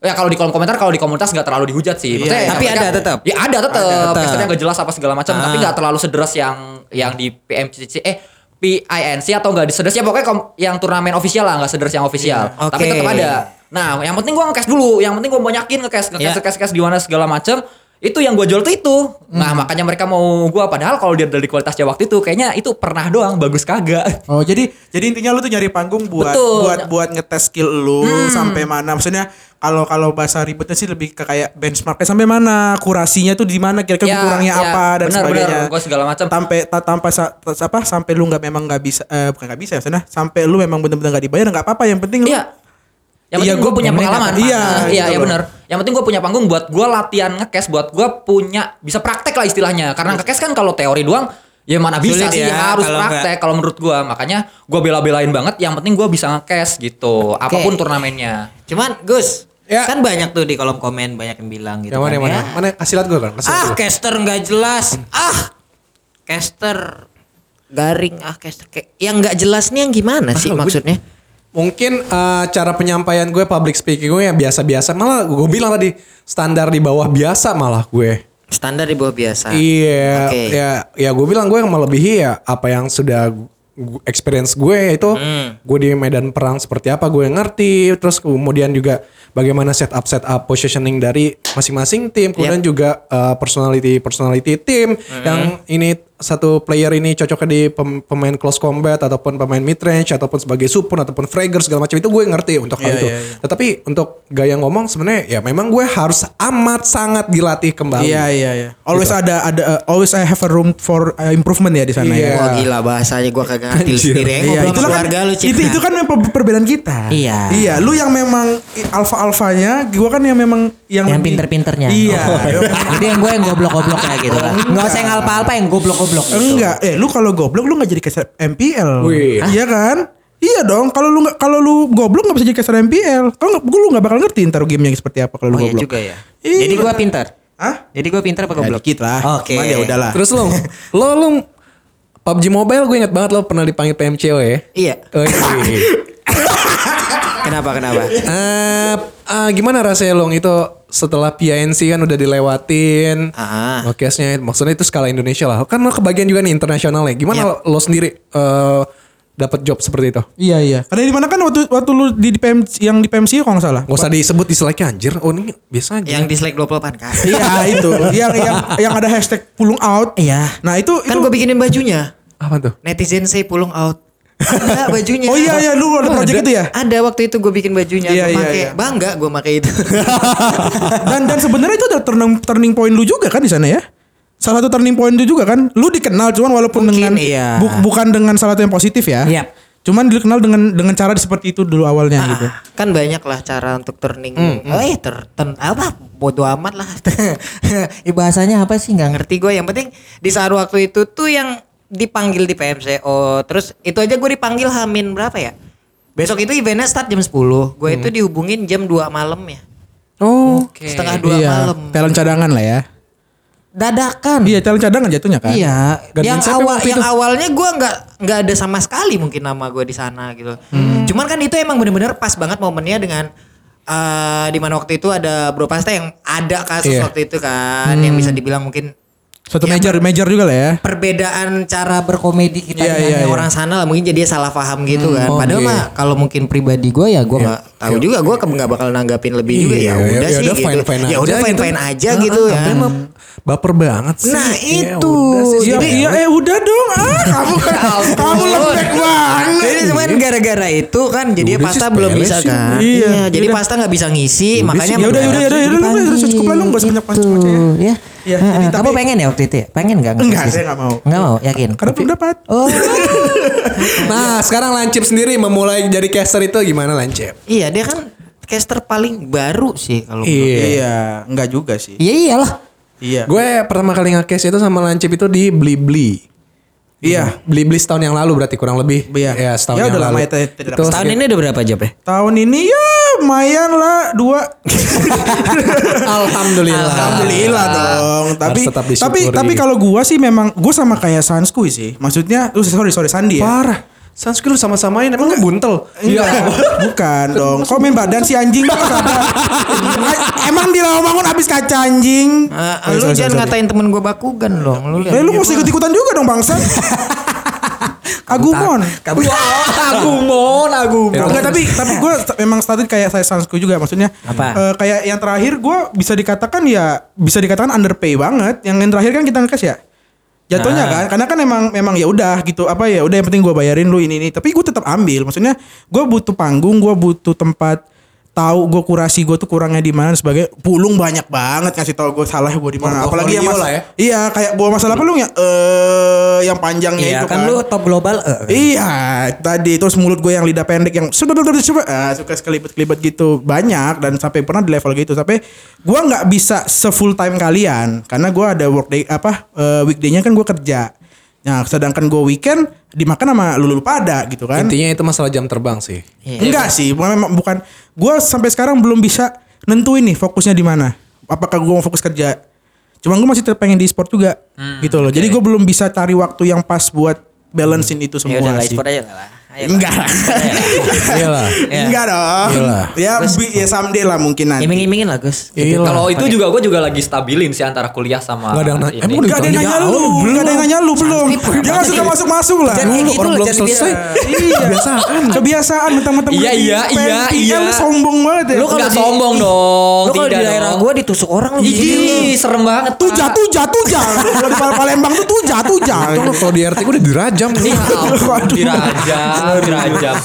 [SPEAKER 4] Ya kalau di kolom komentar kalau di komunitas nggak terlalu dihujat sih. Maksudnya
[SPEAKER 2] Tapi
[SPEAKER 4] mereka-
[SPEAKER 2] ada tetap?
[SPEAKER 4] Ya ada tetap. Casternya nggak jelas apa segala macam.
[SPEAKER 2] Ah.
[SPEAKER 4] Tapi nggak terlalu sederas yang yang di PMCC. Eh PINC atau enggak di sederas ya pokoknya kom- yang turnamen official lah nggak sederas yang official.
[SPEAKER 2] Iya.
[SPEAKER 4] Tapi
[SPEAKER 2] Oke.
[SPEAKER 4] tetap ada. Nah, yang penting gua ngekes dulu, yang penting gua banyakin ngekes, ngekes,
[SPEAKER 2] Iya.
[SPEAKER 4] ngekes, ngekes di mana segala macam. Itu yang gue jual tuh itu. Nah makanya mereka mau gue padahal kalau dia dari kualitasnya waktu itu kayaknya itu pernah doang bagus kagak.
[SPEAKER 1] Oh jadi jadi intinya lu tuh nyari panggung buat
[SPEAKER 4] Betul.
[SPEAKER 1] buat buat ngetes skill lu sampai mana maksudnya kalau kalau bahasa ribetnya sih lebih ke kayak benchmarknya sampai mana kurasinya tuh di mana kira-kira
[SPEAKER 4] Ya,
[SPEAKER 1] kurangnya
[SPEAKER 4] ya,
[SPEAKER 1] apa dan
[SPEAKER 4] benar,
[SPEAKER 1] sebagainya
[SPEAKER 4] benar. Gua segala macam.
[SPEAKER 1] sampai ta- tanpa sa- ta- apa sampai lu nggak memang nggak bisa eh, bukan nggak bisa ya maksudnya sampai lu memang benar-benar nggak dibayar nggak apa-apa yang penting lu
[SPEAKER 4] Iya. Yang
[SPEAKER 1] Iya,
[SPEAKER 4] penting gue
[SPEAKER 1] gua
[SPEAKER 4] punya pengalaman.
[SPEAKER 1] iya,
[SPEAKER 4] Iya,
[SPEAKER 1] gitu
[SPEAKER 4] iya, iya benar. Yang penting gue punya panggung buat gue latihan ngekes, buat gue punya bisa praktek lah istilahnya. Karena ngekes kan kalau teori doang, ya mana bisa
[SPEAKER 2] Sulit
[SPEAKER 4] sih
[SPEAKER 2] ya,
[SPEAKER 4] harus
[SPEAKER 2] kalau
[SPEAKER 4] praktek. Kalau menurut gue, makanya gue bela-belain banget. Yang penting gue bisa ngekes gitu, apa pun turnamennya.
[SPEAKER 2] Cuman Gus,
[SPEAKER 3] Ya.
[SPEAKER 2] kan banyak tuh di kolom komen banyak yang bilang gitu
[SPEAKER 3] Yang mana
[SPEAKER 2] kan
[SPEAKER 3] yang mana?
[SPEAKER 2] ya.
[SPEAKER 3] Mana kasih lihat gue kan. Kasih
[SPEAKER 2] Ah,
[SPEAKER 3] gua.
[SPEAKER 2] caster nggak jelas. Ah, caster garing ah caster kayak yang nggak jelas nih yang gimana sih
[SPEAKER 3] Ah, gua-
[SPEAKER 2] maksudnya?
[SPEAKER 3] Mungkin eh, cara penyampaian gue public speaking gue yang biasa-biasa malah gue bilang tadi standar di bawah biasa malah gue.
[SPEAKER 2] Standar di bawah biasa.
[SPEAKER 3] Iya,
[SPEAKER 2] Oke.
[SPEAKER 3] ya ya gue bilang gue yang melebihi ya apa yang sudah experience gue itu
[SPEAKER 2] Hmm.
[SPEAKER 3] gue di medan perang seperti apa gue ngerti terus kemudian juga bagaimana setup setup positioning dari masing-masing tim kemudian juga uh, personality personality tim
[SPEAKER 2] Hmm.
[SPEAKER 3] yang ini satu player ini cocoknya di pem- pemain close combat ataupun pemain mid range ataupun sebagai support ataupun fragger segala macam itu gue ngerti untuk hal
[SPEAKER 1] Iya,
[SPEAKER 3] itu
[SPEAKER 1] iya, iya.
[SPEAKER 3] tetapi untuk gaya ngomong sebenarnya ya memang gue harus amat sangat dilatih kembali
[SPEAKER 1] Iya iya iya. Always ada ada uh, always I have a room for uh, improvement ya di sana
[SPEAKER 3] Iya.
[SPEAKER 1] ya.
[SPEAKER 2] Wah gila bahasanya gua kagak ngerti lu sendiri. ya,
[SPEAKER 1] Iya,
[SPEAKER 2] ngobrol sama
[SPEAKER 1] itulah kan,
[SPEAKER 2] keluarga lu Cip.
[SPEAKER 1] itu itu kan memang per- perbedaan kita.
[SPEAKER 2] Iya.
[SPEAKER 1] Iya, lu yang memang alfa alfanya, gua kan yang memang yang,
[SPEAKER 2] yang pinter-pinternya.
[SPEAKER 1] Iya.
[SPEAKER 2] Jadi yang gue yang goblok-goblok kayak gitu lah. Enggak usah yang alpa-alpa yang gitu.
[SPEAKER 1] Enggak, eh lu kalau goblok lu nggak jadi caster MPL.
[SPEAKER 3] Wih.
[SPEAKER 1] Iya kan? Iya dong, kalau lu nggak kalau lu goblok nggak bisa jadi caster MPL. Kalau nggak, lu nggak bakal ngerti ntar gamenya seperti apa kalau lu
[SPEAKER 2] Oh iya
[SPEAKER 1] goblok.
[SPEAKER 2] juga ya.
[SPEAKER 1] Iya.
[SPEAKER 2] Jadi gue pinter.
[SPEAKER 1] Hah?
[SPEAKER 2] Jadi gue pinter apa
[SPEAKER 1] Ya,
[SPEAKER 2] goblok?
[SPEAKER 1] dikit lah.
[SPEAKER 2] Oke.
[SPEAKER 1] Cuman ya udahlah.
[SPEAKER 3] Terus lo, lo lo PUBG Mobile gue inget banget lo pernah dipanggil PMCO ya.
[SPEAKER 2] Iya.
[SPEAKER 3] Oh, iya.
[SPEAKER 2] Kenapa kenapa?
[SPEAKER 3] Eh, eh, gimana rasanya lo itu setelah PNC kan udah dilewatin. Oke, nya maksudnya itu skala Indonesia lah. Kan lo kebagian juga nih internasional ya. Gimana lo, lo sendiri eh dapat job seperti itu?
[SPEAKER 1] Iya iya. Karena di mana kan waktu waktu lu di, di PM, yang di PMC kalau nggak salah.
[SPEAKER 3] Gak usah disebut dislike anjir. Oh ini biasa aja.
[SPEAKER 2] Yang dislike 28 kan?
[SPEAKER 1] Iya itu. yang yang yang ada hashtag pulling out.
[SPEAKER 2] Iya.
[SPEAKER 1] Nah itu
[SPEAKER 2] Kan
[SPEAKER 1] itu.
[SPEAKER 2] gue bikinin bajunya.
[SPEAKER 3] Apa tuh?
[SPEAKER 2] Netizen say pulling out. Ada bajunya.
[SPEAKER 1] Oh iya iya lu ada project itu ya.
[SPEAKER 2] Ada waktu itu gue bikin bajunya.
[SPEAKER 1] Iya, iya,
[SPEAKER 2] pakai
[SPEAKER 1] iya.
[SPEAKER 2] bangga gue pakai itu.
[SPEAKER 1] Dan dan sebenarnya itu ada turning turning point lu juga kan di sana ya. Salah satu turning point itu juga kan. Lu dikenal cuman walaupun
[SPEAKER 2] Mungkin,
[SPEAKER 1] dengan
[SPEAKER 2] iya.
[SPEAKER 1] bu- bukan dengan salah satu yang positif ya.
[SPEAKER 2] Yap.
[SPEAKER 1] Cuman dikenal dengan dengan cara seperti itu dulu awalnya gitu.
[SPEAKER 2] Ah, kan banyak lah cara untuk turning. Eh ter, ten- apa bodo amat lah. ya, bahasanya apa sih nggak ngerti gue. Yang penting di saat waktu itu tuh yang dipanggil di PMCO. Terus itu aja gue dipanggil Hamin berapa ya? Besok itu eventnya start jam 10 Gue itu dihubungin jam 2 malam ya.
[SPEAKER 3] Oh.
[SPEAKER 2] Setengah dua
[SPEAKER 1] iya.
[SPEAKER 2] malam.
[SPEAKER 1] Talent cadangan lah ya.
[SPEAKER 2] Dadakan.
[SPEAKER 1] Iya, talent cadangan jatuhnya kan.
[SPEAKER 2] Iya,
[SPEAKER 3] Gantiin
[SPEAKER 2] yang awal yang
[SPEAKER 3] itu?
[SPEAKER 2] awalnya gue nggak nggak ada sama sekali mungkin nama gue di sana gitu. Cuman kan itu emang bener-bener pas banget momennya dengan eh di mana waktu itu ada Bro Pasta yang ada kasus
[SPEAKER 3] Iya.
[SPEAKER 2] waktu itu kan yang bisa dibilang mungkin
[SPEAKER 1] Satu
[SPEAKER 2] Ya,
[SPEAKER 1] major major juga lah ya.
[SPEAKER 2] perbedaan cara berkomedi kita
[SPEAKER 1] Iya,
[SPEAKER 2] dengan
[SPEAKER 1] iya,
[SPEAKER 2] yang
[SPEAKER 1] iya.
[SPEAKER 2] orang sana lah mungkin jadi salah paham gitu kan.
[SPEAKER 3] oh,
[SPEAKER 2] Padahal
[SPEAKER 3] iya.
[SPEAKER 2] mah kalau mungkin pribadi gue ya gue nggak tahu juga gue nggak bakal nanggapin lebih juga
[SPEAKER 3] Iya,
[SPEAKER 2] ya udah
[SPEAKER 3] ya
[SPEAKER 2] sih gitu. ya udah
[SPEAKER 3] gitu.
[SPEAKER 2] fine fine aja
[SPEAKER 3] Ah,
[SPEAKER 2] gitu
[SPEAKER 3] ah,
[SPEAKER 2] ya.
[SPEAKER 3] tapi emang baper banget sih.
[SPEAKER 2] Nah,
[SPEAKER 3] Ya
[SPEAKER 2] itu.
[SPEAKER 3] udah sih,
[SPEAKER 1] Iya,
[SPEAKER 3] sudah.
[SPEAKER 1] iya, eh udah dong. Ah, kamu kamu lembek banget.
[SPEAKER 2] Jadi cuman gara-gara itu kan jadi
[SPEAKER 3] Udah sih,
[SPEAKER 2] pasta belum bisa
[SPEAKER 3] sih.
[SPEAKER 2] kan.
[SPEAKER 1] Iya,
[SPEAKER 2] jadi pasta nggak bisa ngisi makanya
[SPEAKER 1] Ya udah, ya udah, ya udah, ya cukup lah, lu nggak banyak macam-macam ya.
[SPEAKER 2] Ya.
[SPEAKER 1] Iya,
[SPEAKER 2] Heeh,
[SPEAKER 1] jadi
[SPEAKER 2] Kamu
[SPEAKER 1] tapi-
[SPEAKER 2] pengen ya waktu itu ya? Pengen nggak?
[SPEAKER 1] Enggak, saya nggak mau.
[SPEAKER 2] Nggak mau, yakin.
[SPEAKER 1] Karena belum dapat.
[SPEAKER 2] Oh.
[SPEAKER 3] Nah, sekarang Lancip sendiri memulai jadi caster itu gimana Lancip?
[SPEAKER 2] iya, dia kan caster paling baru sih kalau menurut
[SPEAKER 3] Iya.
[SPEAKER 2] gue.
[SPEAKER 1] Iya, enggak juga sih.
[SPEAKER 2] Iya iyalah.
[SPEAKER 1] Iya.
[SPEAKER 3] Gue pertama kali nge-case itu sama Lancip itu di Blibli.
[SPEAKER 1] Iya.
[SPEAKER 3] Blibli setahun yang lalu berarti kurang lebih.
[SPEAKER 1] Iya.
[SPEAKER 3] Ya, setahun
[SPEAKER 1] Ya,
[SPEAKER 3] yang
[SPEAKER 1] udah lama
[SPEAKER 3] lalu.
[SPEAKER 1] ya, tidak-
[SPEAKER 3] Itu
[SPEAKER 2] Tahun ini udah berapa job ya?
[SPEAKER 1] Tahun ini ya lumayan lah dua.
[SPEAKER 3] Alhamdulillah.
[SPEAKER 1] Alhamdulillah dong. Tapi tapi tapi kalau gua sih memang gua sama kayak Sanskuy sih. Maksudnya, uh, sorry sorry Sandi ya.
[SPEAKER 3] Parah. Sanskrit lu sama-samain emang lu buntel.
[SPEAKER 1] Enggak, bukan dong. Kok main badan si anjing. Emang di bangun habis kaca anjing.
[SPEAKER 2] Ah,
[SPEAKER 1] Oh,
[SPEAKER 2] lu
[SPEAKER 1] sorry,
[SPEAKER 2] jangan
[SPEAKER 1] sorry,
[SPEAKER 2] ngatain temen gue bakugan dong. Lu
[SPEAKER 1] sorry. Eh, lu mesti ikut ikutan juga dong bangsa. Agumon.
[SPEAKER 4] Agumon, Agumon.
[SPEAKER 1] Enggak tapi tapi gue memang started kayak saya sansku juga maksudnya
[SPEAKER 2] Apa?
[SPEAKER 1] eh, kayak yang terakhir gue bisa dikatakan ya bisa dikatakan underpay banget yang yang terakhir kan kita ngekes ya jatuhnya
[SPEAKER 2] Ah.
[SPEAKER 1] kan karena kan emang memang ya udah gitu apa ya udah yang penting gue bayarin lu ini ini tapi gue tetap ambil maksudnya gue butuh panggung gue butuh tempat tahu gue kurasi gue tuh kurangnya di mana sebagai pulung banyak banget ngasih tahu gue salah gue di mana apalagi yang
[SPEAKER 3] Portfolio
[SPEAKER 1] mas-
[SPEAKER 3] lah ya.
[SPEAKER 1] iya kayak gue masalah pulung ya eh yang panjangnya
[SPEAKER 2] Iya
[SPEAKER 1] itu
[SPEAKER 2] kan lu top global. eh.
[SPEAKER 1] Iya, tadi terus mulut gue yang lidah pendek yang sudah sudah coba ah, suka sekelibet-kelibet gitu banyak dan sampai pernah di level gitu. Sampai gue nggak bisa sefull time kalian karena gue ada work day apa eh, weekday-nya kan gue kerja. Nah, sedangkan gue weekend dimakan sama lulu pada gitu kan.
[SPEAKER 3] Intinya itu masalah jam terbang sih.
[SPEAKER 1] Enggak sih, bukan memang bukan. Gue sampai sekarang belum bisa nentuin nih fokusnya di mana. Apakah gue mau fokus kerja? Cuma gue masih tetap pengen di sport juga, gitu loh. Jadi gue belum bisa cari waktu yang pas buat balancein itu
[SPEAKER 2] Ya udah
[SPEAKER 1] semua
[SPEAKER 2] lah
[SPEAKER 1] sih.
[SPEAKER 2] e-sport aja lah.
[SPEAKER 1] Enggak lah.
[SPEAKER 3] Iyalah.
[SPEAKER 1] Enggak dong.
[SPEAKER 3] Iyalah.
[SPEAKER 1] Ya, bi- ya someday lah mungkin nanti.
[SPEAKER 2] Iming-imingin lah Gus.
[SPEAKER 4] Kalau itu juga gue juga lagi stabilin sih antara kuliah sama
[SPEAKER 3] Gak ada yang nanya. Emang udah
[SPEAKER 1] Enggak ada yang nanya lu,
[SPEAKER 3] belum.
[SPEAKER 1] enggak ada yang nanya lu belum. Jangan suka masuk-masuk lah.
[SPEAKER 2] Jangan
[SPEAKER 3] Dulu
[SPEAKER 2] gitu
[SPEAKER 3] orang belum
[SPEAKER 2] jangan
[SPEAKER 3] selesai.
[SPEAKER 1] Iya.
[SPEAKER 3] Kebiasaan.
[SPEAKER 1] Kebiasaan mentang-mentang
[SPEAKER 4] Iya, iya, iya, iya.
[SPEAKER 1] lu sombong banget ya.
[SPEAKER 2] Lu kalau
[SPEAKER 4] sombong dong,
[SPEAKER 2] Lu kalau di
[SPEAKER 4] tidak
[SPEAKER 2] daerah gua ditusuk orang lu
[SPEAKER 1] Iya.
[SPEAKER 4] Ih, serem banget.
[SPEAKER 1] Tuja, tuja, tuja. Kalau di Palembang tuh tuja, tuja.
[SPEAKER 3] Kalau di RT gue udah dirajam.
[SPEAKER 4] Iya, dirajam, dirajam.